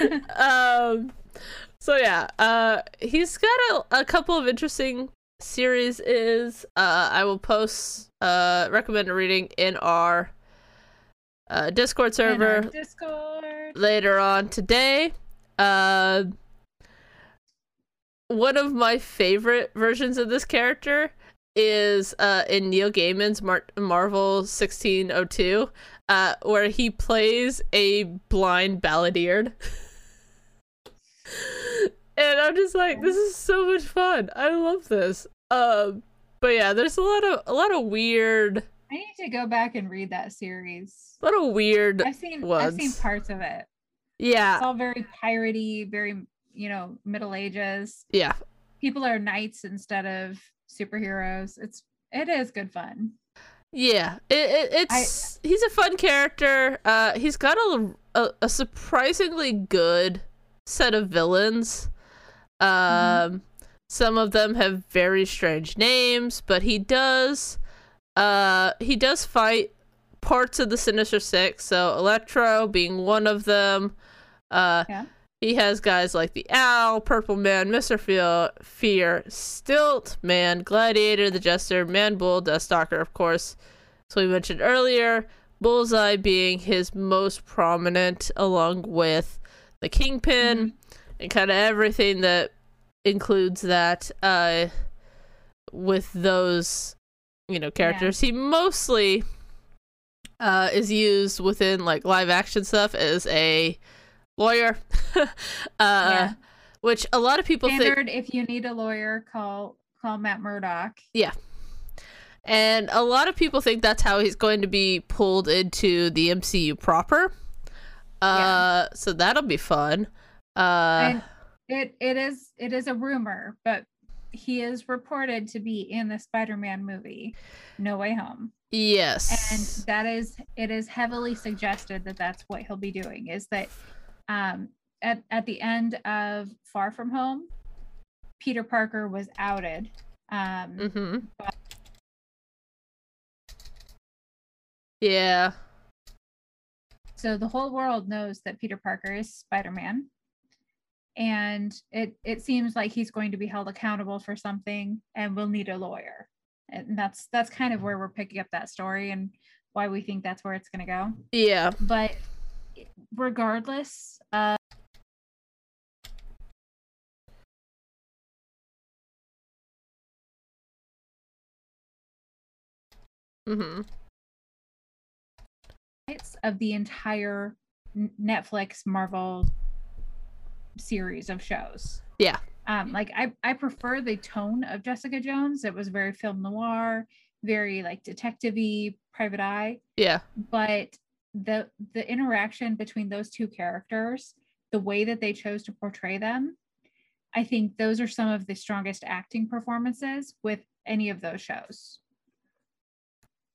*laughs* um, so yeah, uh, he's got a, a couple of interesting series. Is uh, I will post uh recommended reading in our uh Discord In our server. discord later on today. Uh, one of my favorite versions of this character is uh in Neil Gaiman's Mar- Marvel 1602 uh where he plays a blind balladeer. *laughs* and I'm just like this is so much fun. I love this. Um but yeah, there's a lot of a lot of weird I need to go back and read that series. a lot of weird I've seen I've seen parts of it. Yeah. It's all very piratey, very you know, Middle Ages. Yeah. People are knights instead of superheroes. It's it is good fun. Yeah, it, it it's he's a fun character. Uh, he's got a, a a surprisingly good set of villains. Um, Mhm. some of them have very strange names, but he does, uh, he does fight parts of the Sinister Six. So Electro being one of them. Uh, Yeah. He has guys like the Owl, Purple Man, Mister Fear, Fear, Stilt Man, Gladiator, the Jester, Man Bull, Deathstalker, of course. So we mentioned earlier, Bullseye being his most prominent, along with the Kingpin and kind of everything that includes that. Uh, with those, you know, characters, he mostly uh is used within like live action stuff as a lawyer. *laughs* uh, Yeah. which a lot of people think Standard if you need a lawyer, call call Matt Murdock. Yeah. And a lot of people think that's how he's going to be pulled into the MCU proper. Uh so that'll be fun. Uh it it is it is a rumor, but he is reported to be in the Spider-Man movie, No Way Home. Yes, and that is it is heavily suggested that that's what he'll be doing is that um at, at the end of far from home peter parker was outed um Mhm. Yeah. so the whole world knows that peter parker is spider-man and it it seems like he's going to be held accountable for something and we'll need a lawyer and that's that's kind of where we're picking up that story and why we think that's where it's going to go Yeah. but regardless uh Mhm. of the entire netflix marvel series of shows Yeah. um like i i prefer the tone of jessica jones it was very film noir very like detective-y private eye Yeah. but the the interaction between those two characters the way that they chose to portray them i think those are some of the strongest acting performances with any of those shows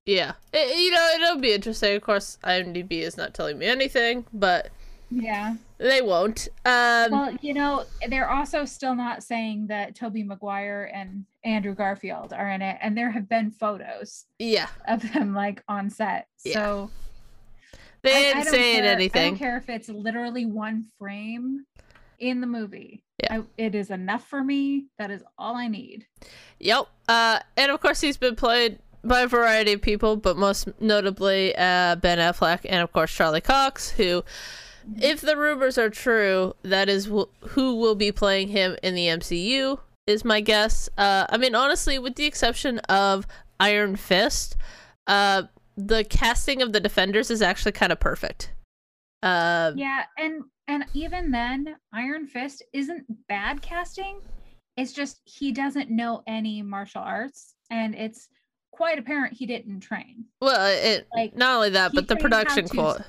Yeah. It, you know, it'll be interesting. Of course, IMDb is not telling me anything, but yeah they won't. Um well you know they're also still not saying that tobey maguire and andrew garfield are in it and there have been photos yeah. of them like on set Yeah. so I- I don't saying care- I don't care if it's literally one frame in the movie. Yeah. I, it is enough for me. That is all I need. Yep. Uh, and of course, he's been played by a variety of people, but most notably uh, Ben Affleck and, of course, Charlie Cox, who, if the rumors are true, that is wh- who will be playing him in the MCU, is my guess. Uh, I mean, honestly, with the exception of Iron Fist, uh, the casting of the Defenders is actually kind of perfect. Uh, Yeah, and and even then, Iron Fist isn't bad casting. It's just he doesn't know any martial arts, and it's quite apparent he didn't train. Well, it Like, not only that, but the production quality.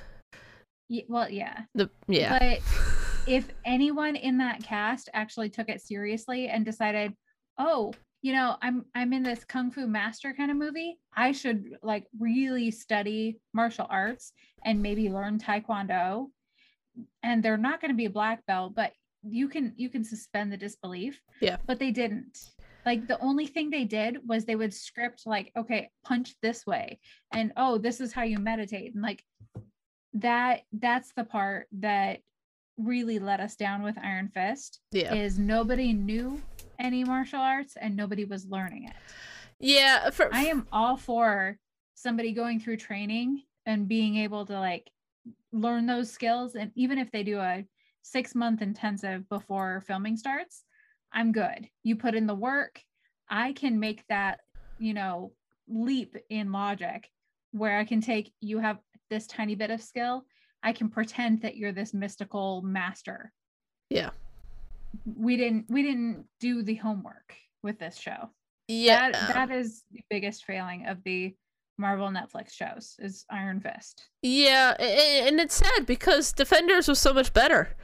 Well, yeah, The yeah. but *laughs* if anyone in that cast actually took it seriously and decided, oh, you know, I'm I'm in this kung fu master kind of movie, I should like really study martial arts and maybe learn taekwondo. And they're not going to be a black belt, but you can you can suspend the disbelief. Yeah. But they didn't. Like the only thing they did was they would script like, okay, punch this way, and oh, this is how you meditate, and like that that's the part that really let us down with Iron Fist yeah. is nobody knew any martial arts and nobody was learning it. Yeah, for, I am all for somebody going through training and being able to like learn those skills and even if they do a 6 month intensive before filming starts, I'm good. You put in the work, I can make that, you know, leap in logic where I can take you have this tiny bit of skill, I can pretend that you're this mystical master. Yeah. We didn't we didn't do the homework with this show. Yeah. That that is the biggest failing of the Marvel Netflix shows is Iron Fist. Yeah, and it's sad because Defenders was so much better.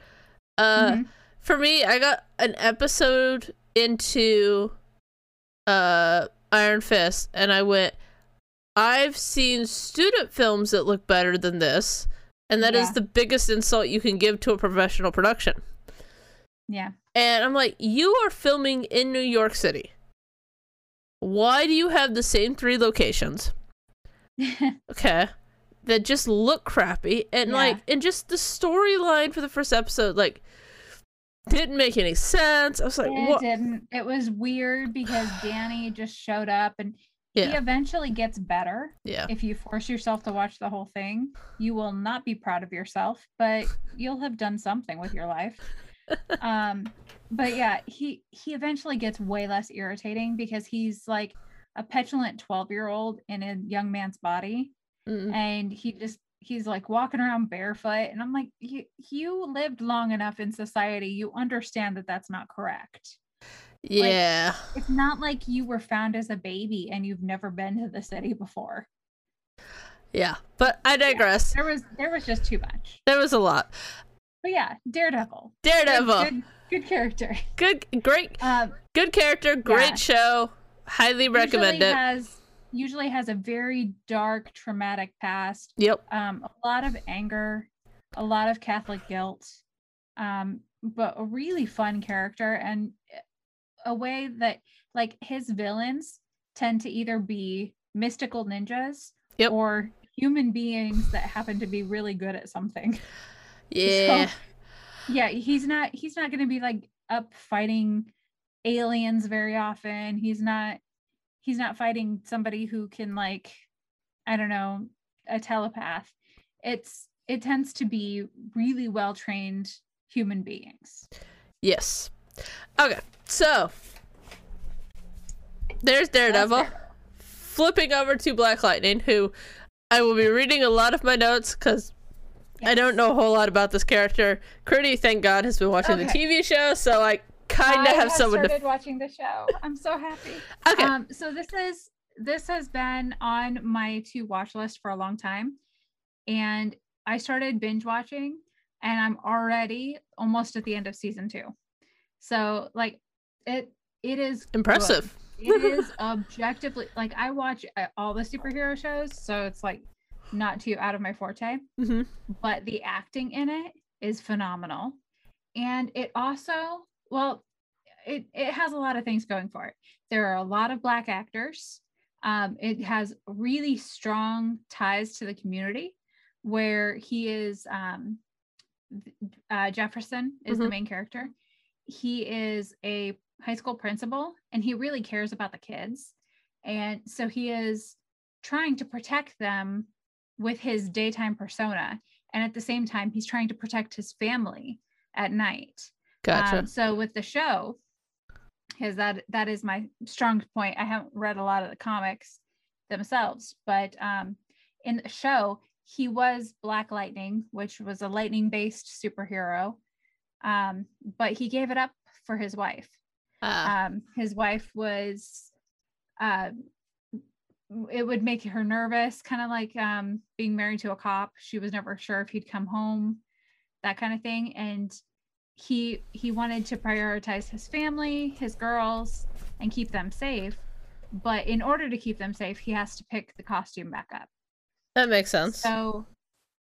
Uh Mhm. for me, I got an episode into uh Iron Fist and I went I've seen student films that look better than this, and that is Yeah. the biggest insult you can give to a professional production. Yeah. And I'm like, you are filming in New York City. Why do you have the same three locations? *laughs* Okay. That just look crappy and Yeah. like and just the storyline for the first episode like didn't make any sense. I was like, it what? didn't. It was weird because *sighs* Danny just showed up and he eventually gets better. Yeah. If you force yourself to watch the whole thing, you will not be proud of yourself, but you'll have done something with your life. Um, but yeah, he he eventually gets way less irritating because he's like a petulant 12 year old in a young man's body Mm, and he just he's like walking around barefoot and i'm like you, you lived long enough in society you understand that that's not correct Yeah. it's not like you were found as a baby and you've never been to the city before yeah. But I digress. there was there was just too much There was a lot. But yeah daredevil Good- Daredevil. good, good character *laughs* Good great um good character, great Yeah. show. Highly recommend usually it. has usually has a very dark traumatic past Yep. um, a lot of anger, a lot of Catholic guilt, um, but a really fun character and a way that like his villains tend to either be mystical ninjas Yep. or human beings that happen to be really good at something. *laughs* *laughs* Yeah. Yeah, he's not he's not going to be like up fighting aliens very often. He's not he's not fighting somebody who can like I don't know, a telepath. It's it tends to be really well trained human beings. Yes. Okay. So there's Daredevil. Daredevil. Flipping over to Black Lightning, who I will be reading a lot of my notes because I don't know a whole lot about this character. Critty, thank God, has been watching the TV show, so I kind of have someone started to. watching the show. I'm so happy. *laughs* Okay. Um, so this is this has been on my to watch list for a long time, and I started binge watching, and I'm already almost at the end of season two. So like it it is good. Impressive. It is *laughs* objectively like I watch uh, all the superhero shows, so it's like not too out of my forte hmm but the acting in it is phenomenal. And it also well it, it has a lot of things going for it. There are a lot of black actors. Um, it has really strong ties to the community where he is um, uh, jefferson is the Mhm. main character. He is a high school principal and he really cares about the kids. And so he is trying to protect them with his daytime persona and at the same time he's trying to protect his family at night. Gotcha. um, so with the show because that that is my strong point. I haven't read a lot of the comics themselves but um, in the show he was black lightning which was a lightning based superhero um, but he gave it up for his wife. Ah, um, his wife was uh, it would make her nervous kind of like um, being married to a cop. She was never sure if he'd come home that kind of thing and he he wanted to prioritize his family his girls and keep them safe. But in order to keep them safe he has to pick the costume back up. That makes sense. so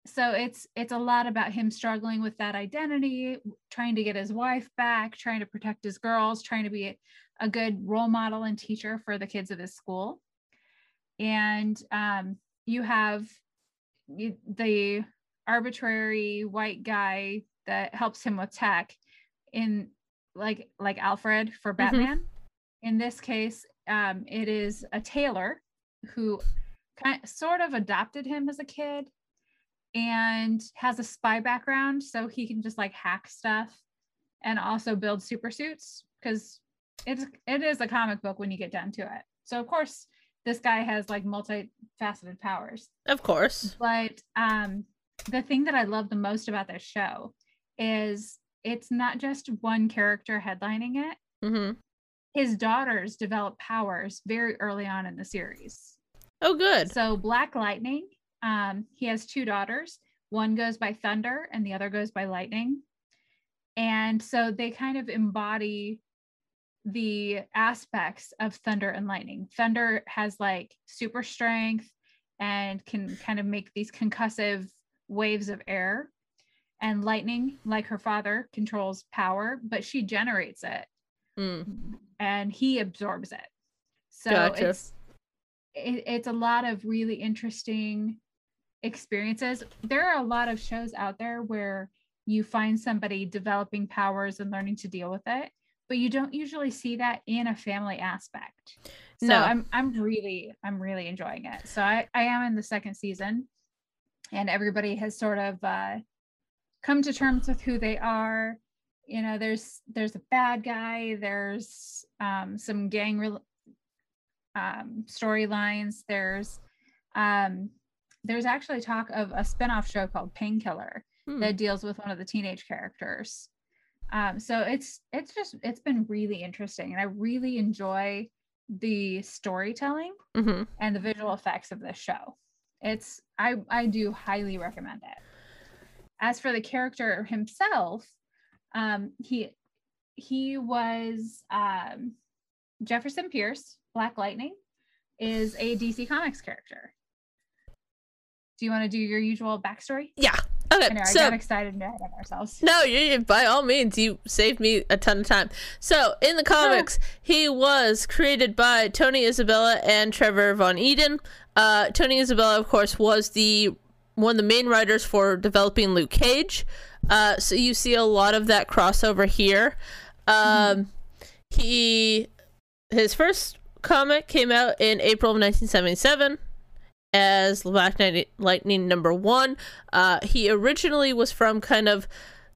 so it's it's a lot about him struggling with that identity trying to get his wife back trying to protect his girls trying to be a, a good role model and teacher for the kids of his school and um, you have the arbitrary white guy that helps him with tech in like like alfred for batman in this case um, it is a tailor who kind sort of adopted him as a kid and has a spy background so he can just like hack stuff and also build super suits because it's it is a comic book when you get down to it. So of course this guy has like multifaceted powers. Of course. But um the thing that I love the most about this show is it's not just one character headlining it. Mm-hmm. His daughters develop powers very early on in the series. Oh, good. So Black Lightning, um, he has two daughters. One goes by Thunder and the other goes by Lightning. And so they kind of embody the aspects of Thunder and Lightning. Thunder has like super strength and can kind of make these concussive waves of air. And Lightning, like her father, controls power, but she generates it Mm. and he absorbs it. So Gotcha. it's it, it's a lot of really interesting experiences. There are a lot of shows out there where you find somebody developing powers and learning to deal with it, but you don't usually see that in a family aspect. So No. I'm I'm really I'm really enjoying it. So I I am in the second season and everybody has sort of uh come to terms with who they are you know there's there's a bad guy there's um some gang rel um storylines there's um there's actually talk of a spin-off show called painkiller Hmm. that deals with one of the teenage characters um so it's it's just it's been really interesting and i really enjoy the storytelling Mm-hmm. and the visual effects of this show. It's I I do highly recommend it. As for the character himself, um, he he was um, Jefferson Pierce, Black Lightning, is a DC Comics character. Do you want to do your usual backstory? Yeah. Know I So got excited and ahead of ourselves. No, you, you- by all means, you saved me a ton of time. So, in the comics, he was created by Tony Isabella and Trevor Von Eeden. Uh, Tony Isabella, of course, was the one of the main writers for developing Luke Cage. Uh, so you see a lot of that crossover here. Um, He his first comic came out in April of 1977 as Black Knight Lightning number one. Uh, he originally was from kind of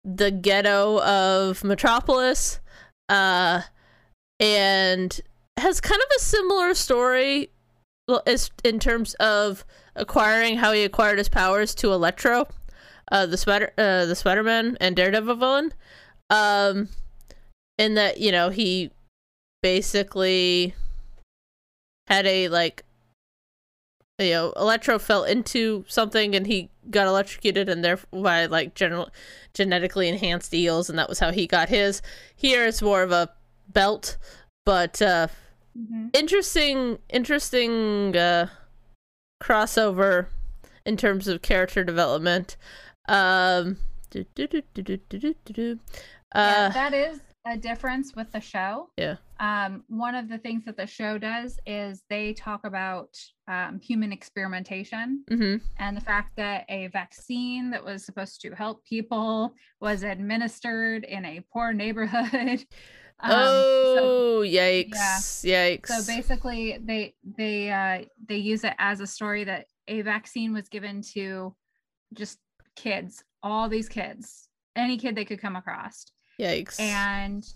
the ghetto of Metropolis, uh, and has kind of a similar story in terms of acquiring how he acquired his powers to Electro, uh, the Spider, uh, the Spider-Man and Daredevil villain. Um, in that you know he basically had a like you know, Electro fell into something and he got electrocuted and thereby like general genetically enhanced eels and that was how he got his. Here it's more of a belt, but uh mm-hmm. interesting interesting uh crossover in terms of character development. Um yeah, that is a difference with the show. Yeah. Um, one of the things that the show does is they talk about um, human experimentation mhm. and the fact that a vaccine that was supposed to help people was administered in a poor neighborhood. *laughs* Um, so- oh yikes yikes so basically they they uh they use it as a story that a vaccine was given to just kids all these kids any kid they could come across yikes. And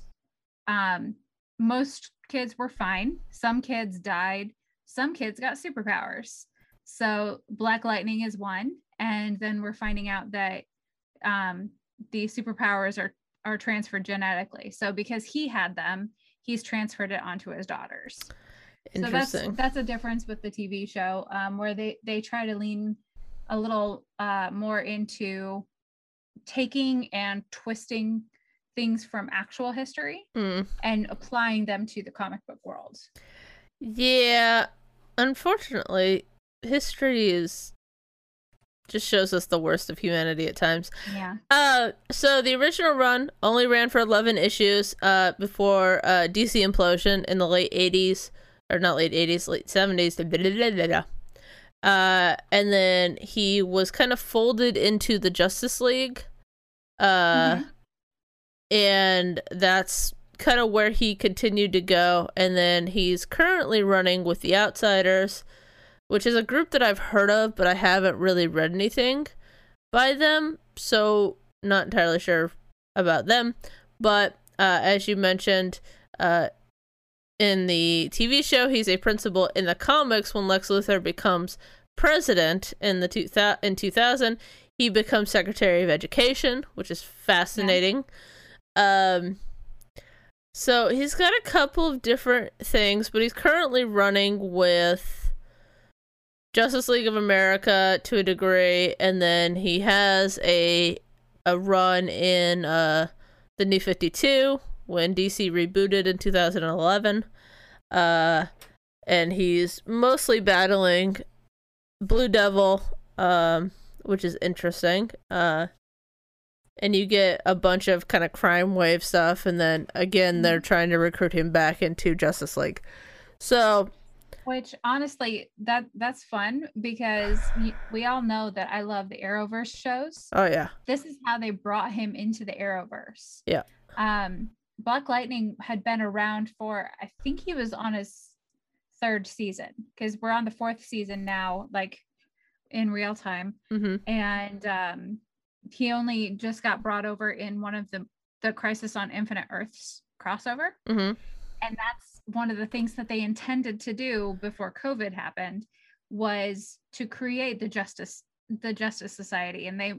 um most kids were fine. Some kids died. Some kids got superpowers. So black lightning is one. And then we're finding out that um the superpowers are are transferred genetically. So because he had them he's transferred it onto his daughters. So that's interesting. that's a difference with the tv show um where they they try to lean a little uh more into taking and twisting things from actual history Hmm. and applying them to the comic book world. Yeah, unfortunately, history is just shows us the worst of humanity at times. Yeah. Uh, so the original run only ran for eleven issues. Uh, before uh DC implosion in the late eighties or not late eighties, late seventies. Uh, and then he was kind of folded into the Justice League. Uh, Mhm. And that's kind of where he continued to go. And then he's currently running with the Outsiders, which is a group that I've heard of, but I haven't really read anything by them, so not entirely sure about them. But uh, as you mentioned, uh, in the TV show, he's a principal. In the comics, when Lex Luthor becomes president in the two in 2000, he becomes Secretary of Education, which is fascinating. Um, so he's got a couple of different things, but he's currently running with Justice League of America to a degree, and then he has a a run in uh the New 52 when DC rebooted in 2011. Uh and he's mostly battling Blue Devil um which is interesting. Uh and you get a bunch of kind of crime wave stuff and then again they're trying to recruit him back into Justice League. So, Which honestly, that that's fun because we all know that I love the Arrowverse shows. oh yeah. This is how they brought him into the Arrowverse. Yeah. Um, Black Lightning had been around for I think he was on his third season because we're on the fourth season now, like in real time. Mhm. And um, he only just got brought over in one of the the Crisis on Infinite Earths crossover. Mhm. and that's one of the things that they intended to do before covid happened was to create the justice the justice society. And they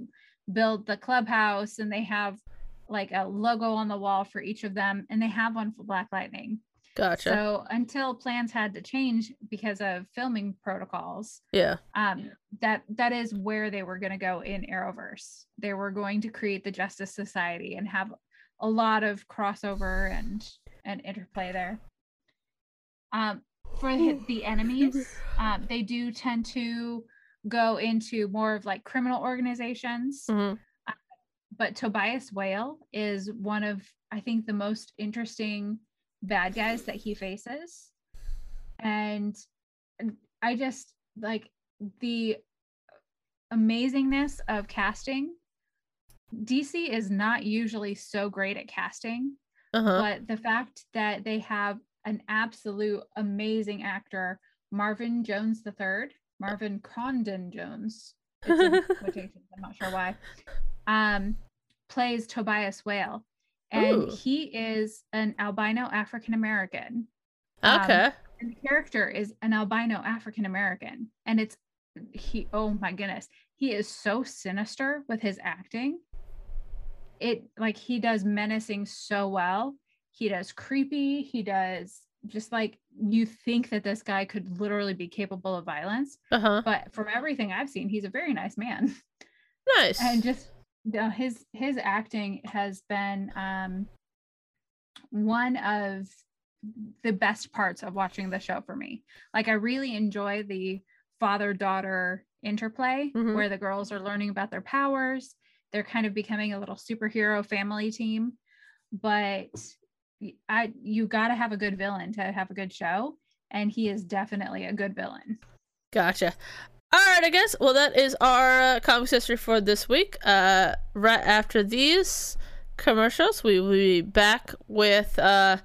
build the clubhouse and they have like a logo on the wall for each of them. And they have one for black lightning Gotcha. so until plans had to change because of filming protocols yeah. um that that is where they were going to go in arrowverse they were going to create the justice society and have a lot of crossover and and interplay there um for the, the enemies um they do tend to go into more of like criminal organizations Mhm. but tobias whale is one of i think the most interesting bad guys that he faces and i just like the amazingness of casting dc is not usually so great at casting Uh-huh. but the fact that they have an absolute amazing actor marvin jones the third marvin krondon jones it's in *laughs* quotations, i'm not sure why um plays tobias whale and Ooh. he is an albino african american um, okay. and the character is an albino African American, and it's he. Oh my goodness, he is so sinister with his acting. It like he does menacing so well. He does creepy. He does just like you think that this guy could literally be capable of violence, Uh-huh. but from everything I've seen, he's a very nice man. Nice. and just the, his his acting has been um one of the best parts of watching the show for me. Like i really enjoy the father daughter interplay Mhm. where the girls are learning about their powers. They're kind of becoming a little superhero family team. But i you got to have a good villain to have a good show. And he is definitely a good villain. Gotcha. All right, I guess. Well, that is our uh, comics history for this week. Uh, right after these commercials, we will be back with uh,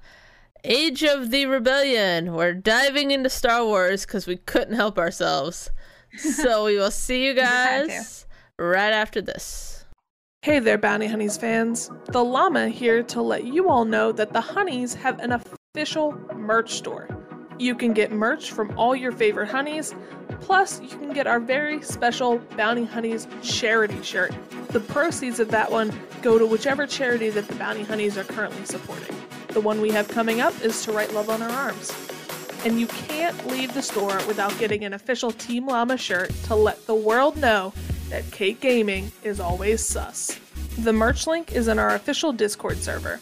Age of the Rebellion. We're diving into Star Wars because we couldn't help ourselves. *laughs* So we will see you guys right after this. Hey there, Bounty Hunnies fans. The Llama here to let you all know that the Hunnies have an official merch store. You can get merch from all your favorite hunnies, plus, you can get our very special Bounty Hunnies charity shirt. The proceeds of that one go to whichever charity that the Bounty Hunnies are currently supporting. The one we have coming up is to write love on our arms. And you can't leave the store without getting an official Team Llama shirt to let the world know that Kate Gaming is always sus. The merch link is in our official Discord server.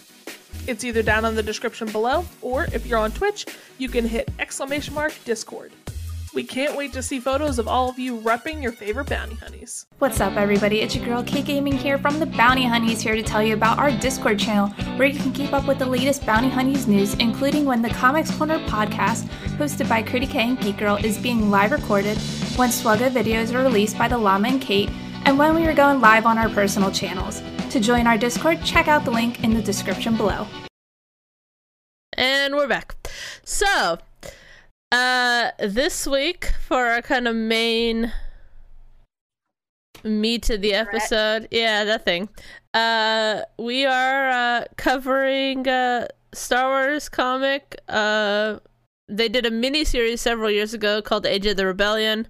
It's either down in the description below, or if you're on Twitch, you can hit exclamation mark Discord. We can't wait to see photos of all of you repping your favorite bounty hunnies. What's up, everybody? It's your girl K Gaming here from the Bounty Hunnies here to tell you about our Discord channel where you can keep up with the latest Bounty Hunnies news, including when the Comics Corner podcast, hosted by KriitiKae and Geek Girl, is being live recorded, when Swugga videos are released by the Llama and Kate, and when we are going live on our personal channels. To join our Discord, check out the link in the description below. And we're back. So, uh, this week for our kind of main me to the episode. Yeah, that thing. Uh, we are uh, covering uh, Star Wars comic. Uh, they did a mini series several years ago called Age of the Rebellion,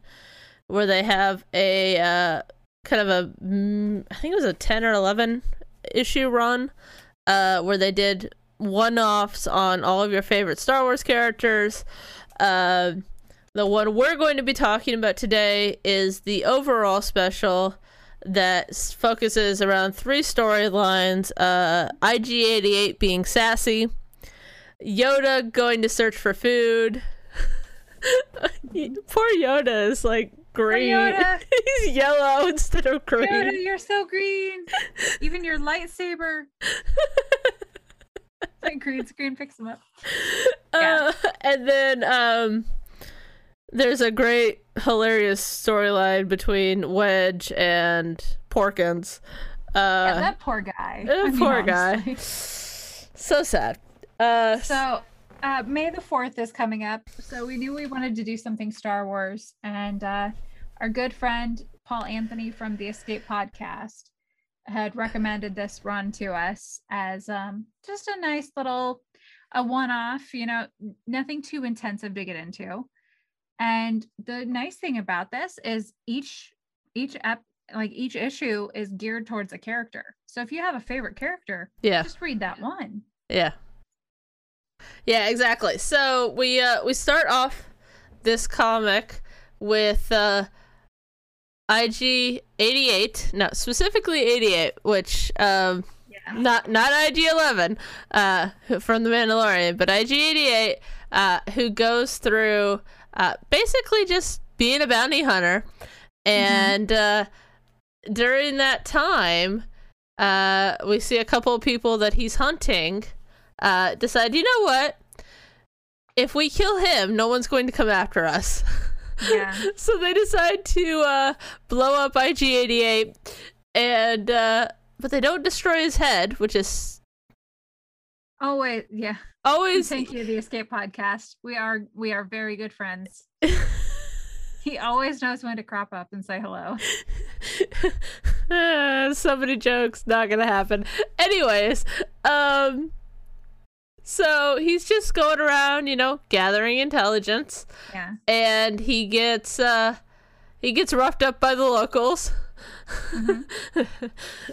where they have a uh, kind of a, mm, think it was a 10 or 11 issue run, uh, where they did one offs on all of your favorite Star Wars characters. Uh, the one we're going to be talking about today is the overall special that focuses around three storylines uh, IG88 being sassy, Yoda going to search for food. *laughs* Poor Yoda is like green. *laughs* He's yellow instead of green. Yoda, you're so green. Even your lightsaber. that *laughs* green screen picks him up. Yeah. Uh, and then um, there's a great, hilarious storyline between Wedge and Porkins. yeah, Uh, that poor guy. uh, I mean, poor guy. so sad. Uh, So, uh, May the 4th is coming up. So, we knew we wanted to do something Star Wars. And uh, our good friend, Paul Anthony from the Escape Podcast, had recommended this run to us as um, just a nice little a one-off you know nothing too intensive to get into and the nice thing about this is each each ep like each issue is geared towards a character so if you have a favorite character yeah. just read that one Yeah. Yeah, exactly. So we uh we start off this comic with uh IG 88, no, specifically 88, which um yeah. not not IG 11 uh from the Mandalorian, but IG 88 uh who goes through uh basically just being a bounty hunter. And uh during that time uh we see a couple of people that he's hunting uh decide, you know what? If we kill him, no one's going to come after us. *laughs* yeah so they decide to uh, blow up IG88, and uh, but they don't destroy his head, which is oh wait yeah always thank you the escape podcast we are we are very good friends *laughs* he always knows when to crop up and say hello *laughs* so many jokes, not gonna happen. Anyways, um, so he's just going around, you know, gathering intelligence, yeah and he gets uh, he gets roughed up by the locals. Mhm.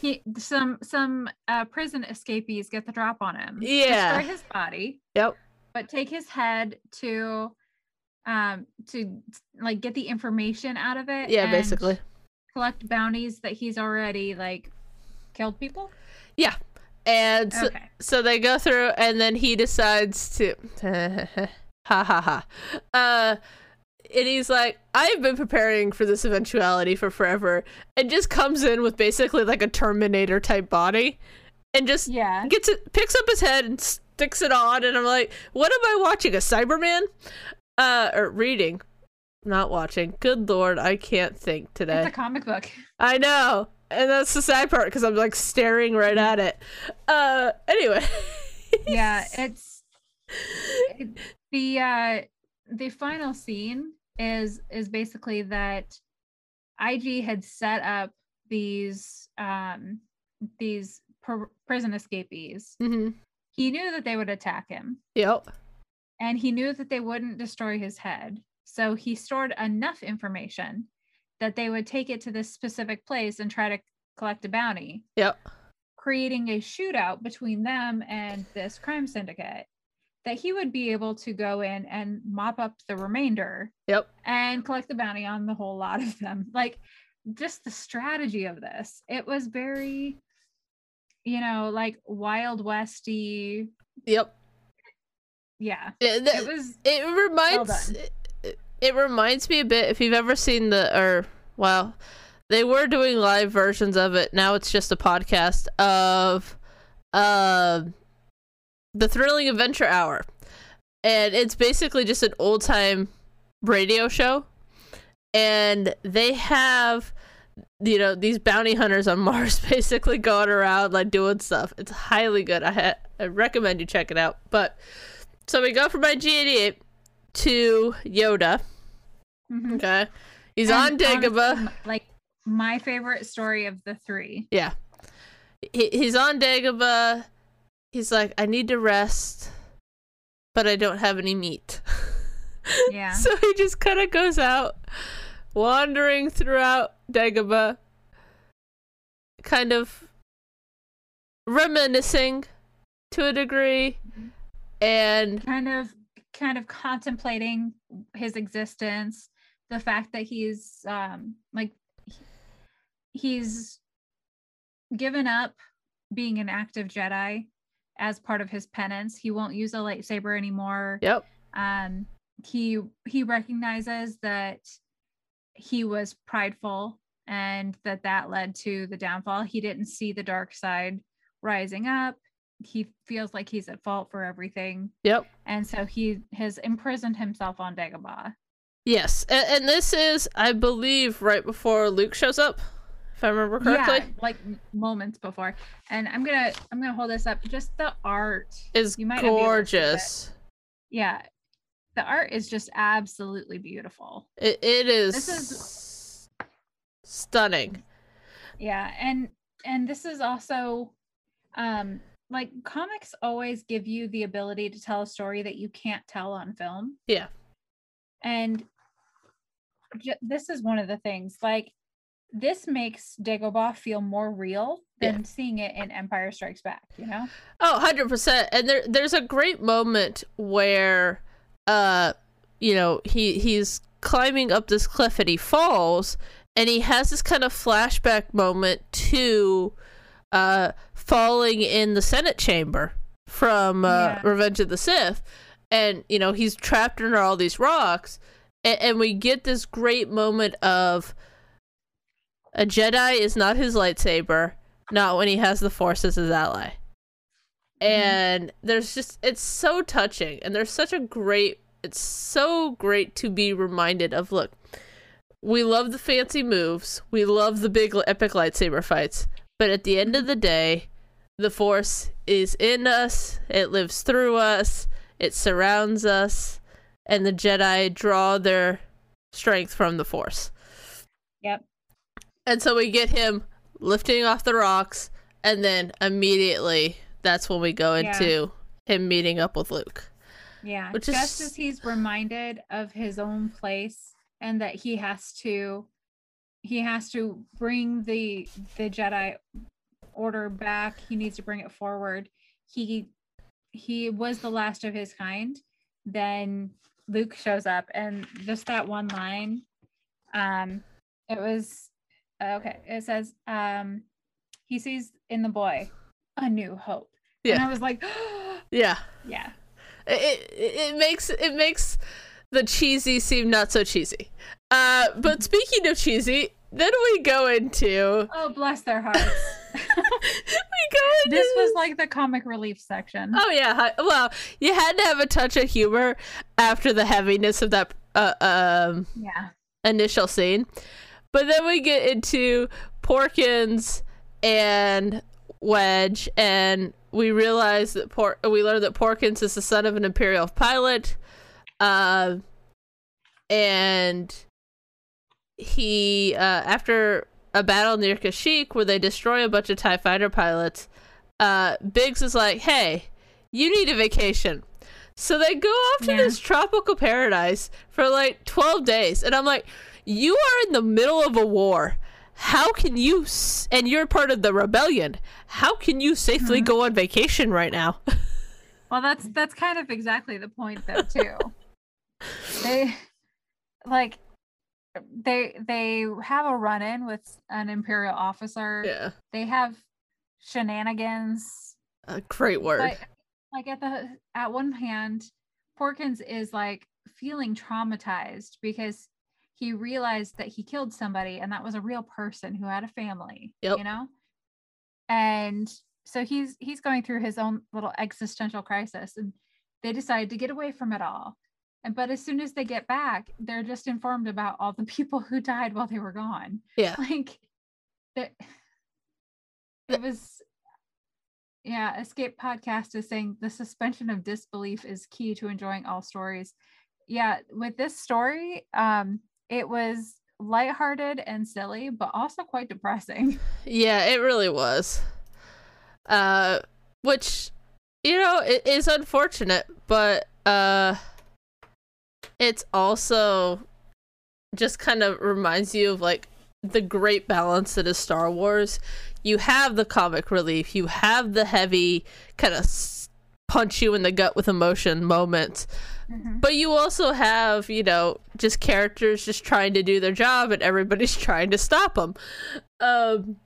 he some some uh prison escapees get the drop on him Yeah. destroy his body Yep. but take his head to um to like get the information out of it Yeah, basically. collect bounties that he's already like killed people And so, okay so they go through, and then he decides to, *laughs* ha ha ha, uh, and he's like, I've been preparing for this eventuality for forever, and just comes in with basically like a Terminator type body, and just yeah gets it, picks up his head and sticks it on, and I'm like, what am I watching? A Cyberman? Uh, or reading, not watching. Good lord, I can't think today. it's a comic book I know. And that's the sad part because I'm like staring right at it. Uh anyway. *laughs* yeah it's it- the uh the final scene is is basically that ig had set up these um these pr- prison escapees Mm-hmm. he knew that they would attack him Yep. and he knew that they wouldn't destroy his head so he stored enough information that they would take it to this specific place and try to collect a bounty Yep. creating a shootout between them and this crime syndicate that he would be able to go in and mop up the remainder Yep. and collect the bounty on the whole lot of them *laughs* like just the strategy of this it was very you know like wild westy Yep. yeah It, it was it reminds. It, reminds me a bit if you've ever seen the or well, they were doing live versions of it. Now it's just a podcast of uh, the Thrilling Adventure Hour. And it's basically just an old time radio show. And they have you know these bounty hunters on *laughs* Mars basically going around like doing stuff. It's highly good. I ha- I recommend you check it out. But so we go from IG88 to Yoda. Mhm. Okay, he's And on Dagobah. honestly, like my favorite story of the three. Yeah. He, he's on Dagobah. He's like, I need to rest, but I don't have any meat. *laughs* Yeah. so he just kind of goes out, wandering throughout Dagobah, kind of reminiscing to a degree, and kind of kind of contemplating his existence the fact that he's um like he's given up being an active jedi as part of his penance. He won't use a lightsaber anymore. Yep, um he he recognizes that he was prideful and that that led to the downfall. He didn't see the dark side rising up he feels like he's at fault for everything yep. and so he has imprisoned himself on Dagobah. Yes, and, and this is, I believe, right before Luke shows up, if I remember correctly. Yeah, like moments before. And I'm gonna I'm gonna hold this up. Just the art. Is You might not be able to see it. gorgeous. Yeah, the art is just absolutely beautiful. It, it is, This is- stunning. Yeah, and and this is also, um, like comics always give you the ability to tell a story that you can't tell on film. Yeah. And ju- this is one of the things like this makes Dagobah feel more real Yeah. than seeing it in Empire Strikes Back, you know? Oh, 100%. And there there's a great moment where uh you know, he he's climbing up this cliff and he falls and he has this kind of flashback moment to uh falling in the Senate chamber from uh Yeah. Revenge of the Sith. And you know, he's trapped under all these rocks. And, and we get this great moment of a Jedi is not his lightsaber, not when he has the Force as his ally. And there's just it's so touching. And there's such a great it's so great to be reminded of look we love the fancy moves. We love the big epic lightsaber fights. But at the end of the day the force is in us it lives through us it surrounds us and the jedi draw their strength from the force Yep. and so we get him lifting off the rocks, and then immediately that's when we go Yeah. into him meeting up with Luke. Yeah. Which Just is- as he's reminded of his own place and that he has to he has to bring the the Jedi order back. He needs to bring it forward. He he was the last of his kind. Then Luke shows up and just that one line um it was okay it says um he sees in the boy a new hope Yeah, and i was like *gasps* Yeah, yeah it, it it makes it makes the cheesy seem not so cheesy. Uh, but *laughs* speaking of cheesy, then we go into oh bless their hearts we go into this was like the comic relief section. Oh yeah, well, you had to have a touch of humor after the heaviness of that uh, um yeah. initial scene. But then we get into Porkins and Wedge, and we realize that Por- we learn that Porkins is the son of an Imperial pilot, uh, and he uh, after a battle near Kashyyyk where they destroy a bunch of Tie Fighter pilots, uh, Biggs is like, "Hey, you need a vacation." So they go off to Yeah. this tropical paradise for like 12 days. And I'm like, you are in the middle of a war. How can you, s- and you're part of the rebellion, how can you safely go on vacation right now? *laughs* well that's that's kind of exactly the point though too *laughs* they like they they have a run-in with an imperial officer yeah. they have shenanigans A great word. but like at the at one hand porkins is like feeling traumatized because he realized that he killed somebody and that was a real person who had a family Yep. you know and so he's he's going through his own little existential crisis and they decide to get away from it all but as soon as they get back they're just informed about all the *laughs* people who died while they were gone yeah. like that it was yeah escape podcast is saying the suspension of disbelief is key to enjoying all stories yeah with this story um it was lighthearted and silly, but also quite depressing. *laughs* Yeah, it really was. Uh, which, you know, it is unfortunate, but uh, it's also just kind of reminds you of like the great balance that is Star Wars. You have the comic relief, you have the heavy kind of punch you in the gut with emotion moments. Mhm. But you also have, you know, just characters just trying to do their job and everybody's *laughs* trying to stop them. Um,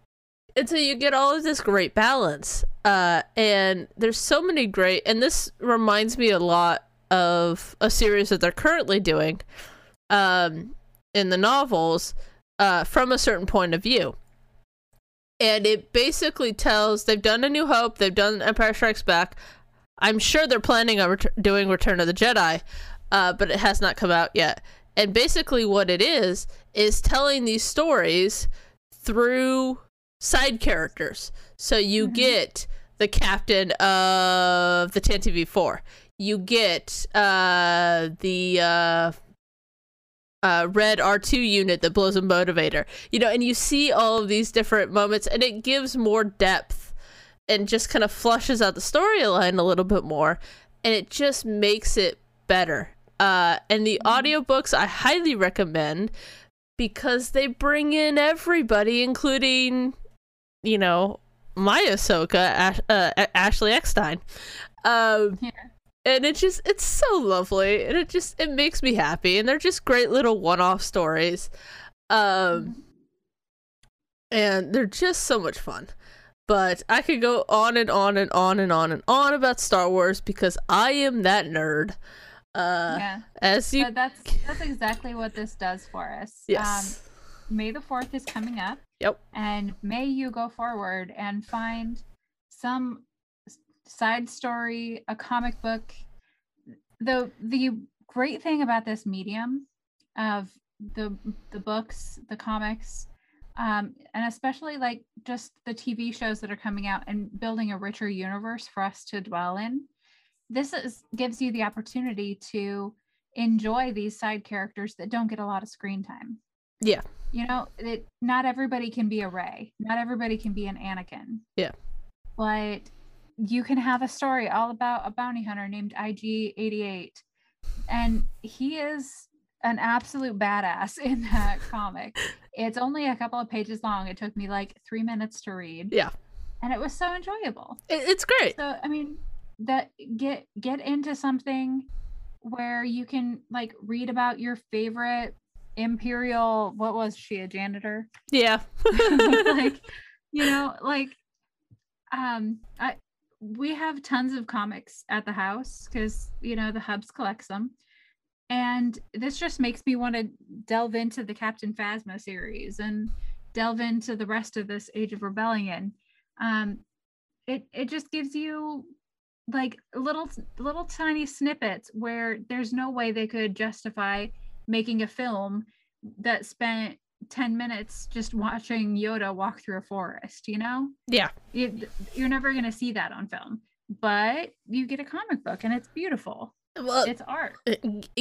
and so you get all of this great balance. Uh, and there's so many great, and this reminds me a lot of a series that they're currently doing um, in the novels uh, from a certain point of view. And it basically tells they've done A New Hope, they've done Empire Strikes Back. I'm sure they're planning on ret- doing Return of the Jedi, uh, but it has not come out yet. And basically, what it is is telling these stories through side characters. So you Mhm. get the captain of the Tantive four. You get uh, the uh, uh, red R2 unit that blows a motivator. You know, and you see all of these different moments, and it gives more depth and just kind of flushes out the storyline a little bit more, and it just makes it better. Uh, and the audiobooks I highly recommend because they bring in everybody, including, you know, my Ahsoka, Ash- uh, Ashley Eckstein. Um, Yeah. And it just it's so lovely and it just it makes me happy and they're just great little one-off stories um and they're just so much fun but i could go on and on and on and on and on about star wars because i am that nerd uh yeah. as you But that's that's exactly what this does for us. yes Um, May the 4th is coming up. Yep. And may you go forward and find some side story, a comic book. The the great thing about this medium of the the books, the comics, um, and especially like just the TV shows that are coming out and building a richer universe for us to dwell in. This is gives you the opportunity to enjoy these side characters that don't get a lot of screen time yeah you know it not everybody can be a rey not everybody can be an anakin Yeah. but you can have a story all about a bounty hunter named ig88 and he is an absolute badass *laughs* in that comic. It's only a couple of pages long. It took me like three minutes to read. Yeah. and it was so enjoyable. It's great. So i mean that get get into something where you can like read about your favorite imperial what was she a janitor? Yeah. *laughs* Like *laughs* you know like um i we have tons of comics at the house because you know the hubs collects them and this just makes me want to delve into the captain phasma series and delve into the rest of this age of rebellion. Um it it just gives you like little little tiny snippets where there's no way they could justify making a film that spent 10 minutes just watching Yoda walk through a forest, you know? yeah You, you're never going to see that on film, but you get a comic book and it's beautiful. well It's art. Uh,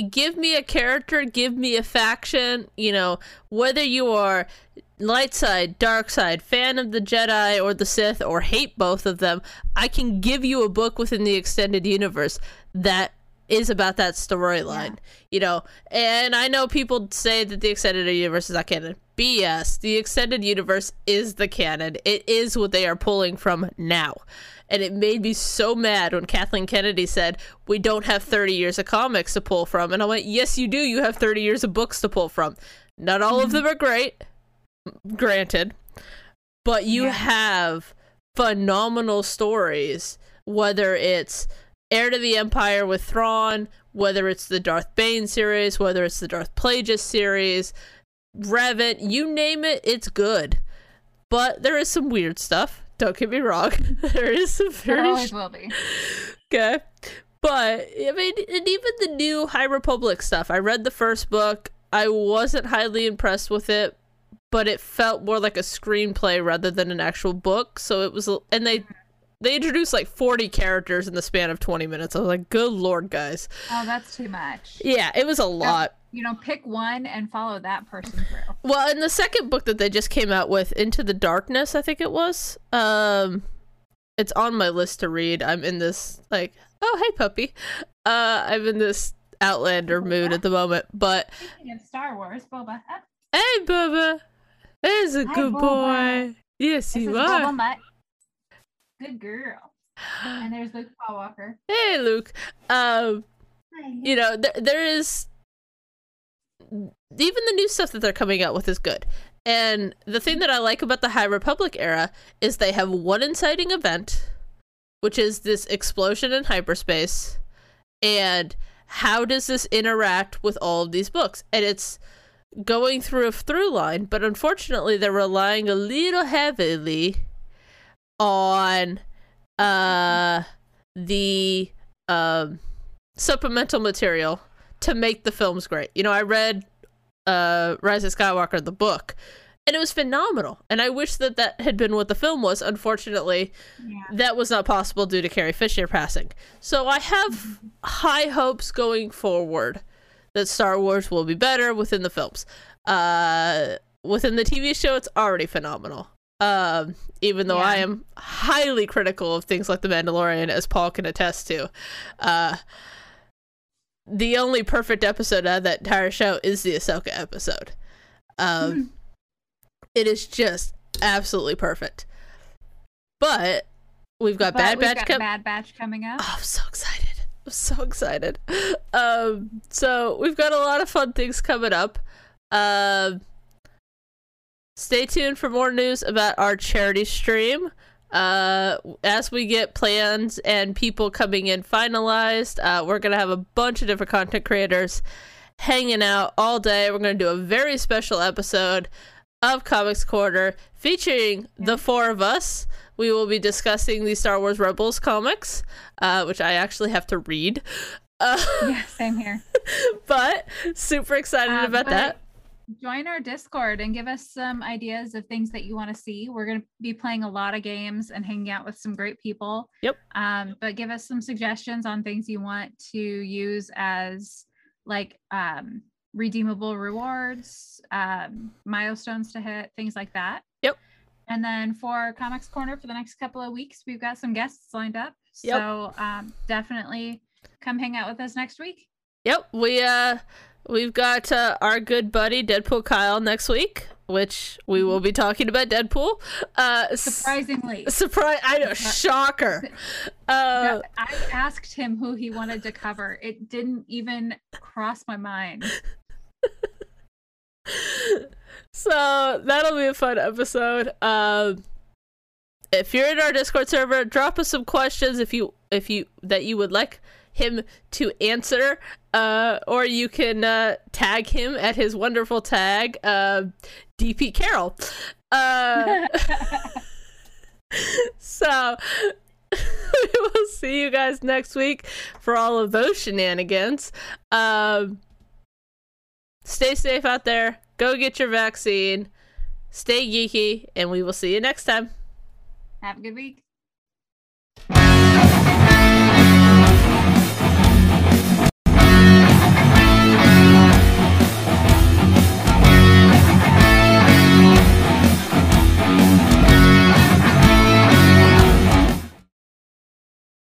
give me a character, give me a faction, you know, whether you are light side, dark side, fan of the Jedi or the Sith, or hate both of them, I can give you a book within the extended universe that is about that storyline, you know. And I know people say that the extended universe is not canon. BS. The extended universe is the canon. It is what they are pulling from now. And it made me so mad when Kathleen Kennedy said, We don't have 30 years of comics to pull from. And I went, Yes, you do. You have 30 years of books to pull from. Not all of them are great, granted, but you Yeah. have phenomenal stories, whether it's Heir to the Empire with Thrawn, whether it's the Darth Bane series, whether it's the Darth Plagueis series, Revan, you name it, it's good. But there is some weird stuff. Don't get me wrong. *laughs* there is some very always will be. okay. But I mean, and even the new High Republic stuff. I read the first book. I wasn't highly impressed with it, but it felt more like a screenplay rather than an actual book. So it was, and they mm-hmm. They introduced like 40 characters in the span of 20 minutes. I was like, good lord, guys. Oh, that's too much. Yeah, it was a lot. You know, pick one and follow that person through. Well, in the second book that they just came out with, Into the Darkness, I think it was. Um, it's on my list to read. I'm in this like, oh hey puppy. Uh, I'm in this Outlander mood at the moment. But Speaking of Star Wars, Boba, hey, Bubba, there's a Hi, good Boba. boy. Yes, this is you Boba are. Mutt. Good girl. *gasps* And there's Luke Skywalker. Hey, Luke. Um, Hi. you know, th- there is even the new stuff that they're coming out with is good. And the thing that I like about the High Republic era is they have one inciting event, which is this explosion in hyperspace. And how does this interact with all of these books? And it's going through a through line, but unfortunately, they're relying a little heavily on uh the um supplemental material to make the films great. You know, I read uh Rise of Skywalker the book and it was phenomenal. And I wish that that had been what the film was. Unfortunately, Yeah. that was not possible due to Carrie Fisher passing. So I have high hopes going forward that Star Wars will be better within the films. Uh within the TV show it's already phenomenal. Um even though I am highly critical of things like The Mandalorian as Paul can attest to. Uh the only perfect episode out of that entire show is the Ahsoka episode. Um it is just absolutely perfect. But we've got But Bad we've Batch got com- Bad Batch coming up. Oh, I'm so excited. I'm so excited. Um, so we've got a lot of fun things coming up. Um, stay tuned for more news about our charity stream. Uh, as we get plans and people coming in finalized, uh, we're gonna have a bunch of different content creators hanging out all day. We're gonna do a very special episode of Comics Corner featuring the four of us. We will be discussing the Star Wars Rebels comics, uh, which I actually have to read. Uh, yeah, same here. *laughs* but super excited Uh, about but that. Join our Discord and give us some ideas of things that you want to see. We're going to be playing a lot of games and hanging out with some great people. Yep. Um, but give us some suggestions on things you want to use as like um, redeemable rewards, um, milestones to hit, things like that. Yep. And then for Comics Corner for the next couple of weeks, we've got some guests lined up. Yep. So um, definitely come hang out with us next week. Yep, we uh we've got uh, our good buddy Deadpool Kyle next week, which we will be talking about Deadpool. Uh Surprisingly. surprise I know, shocker. Uh I asked him who he wanted to cover. It didn't even cross my mind. so that'll be a fun episode. Um if you're in our Discord server, drop us some questions if you if you that you would like him to answer. Uh or you can uh tag him at his wonderful tag, uh DP Carroll. Uh *laughs* so *laughs* we will see you guys next week for all of those shenanigans. Um, stay safe out there. Go get your vaccine. Stay geeky, and we will see you next time. Have a good week.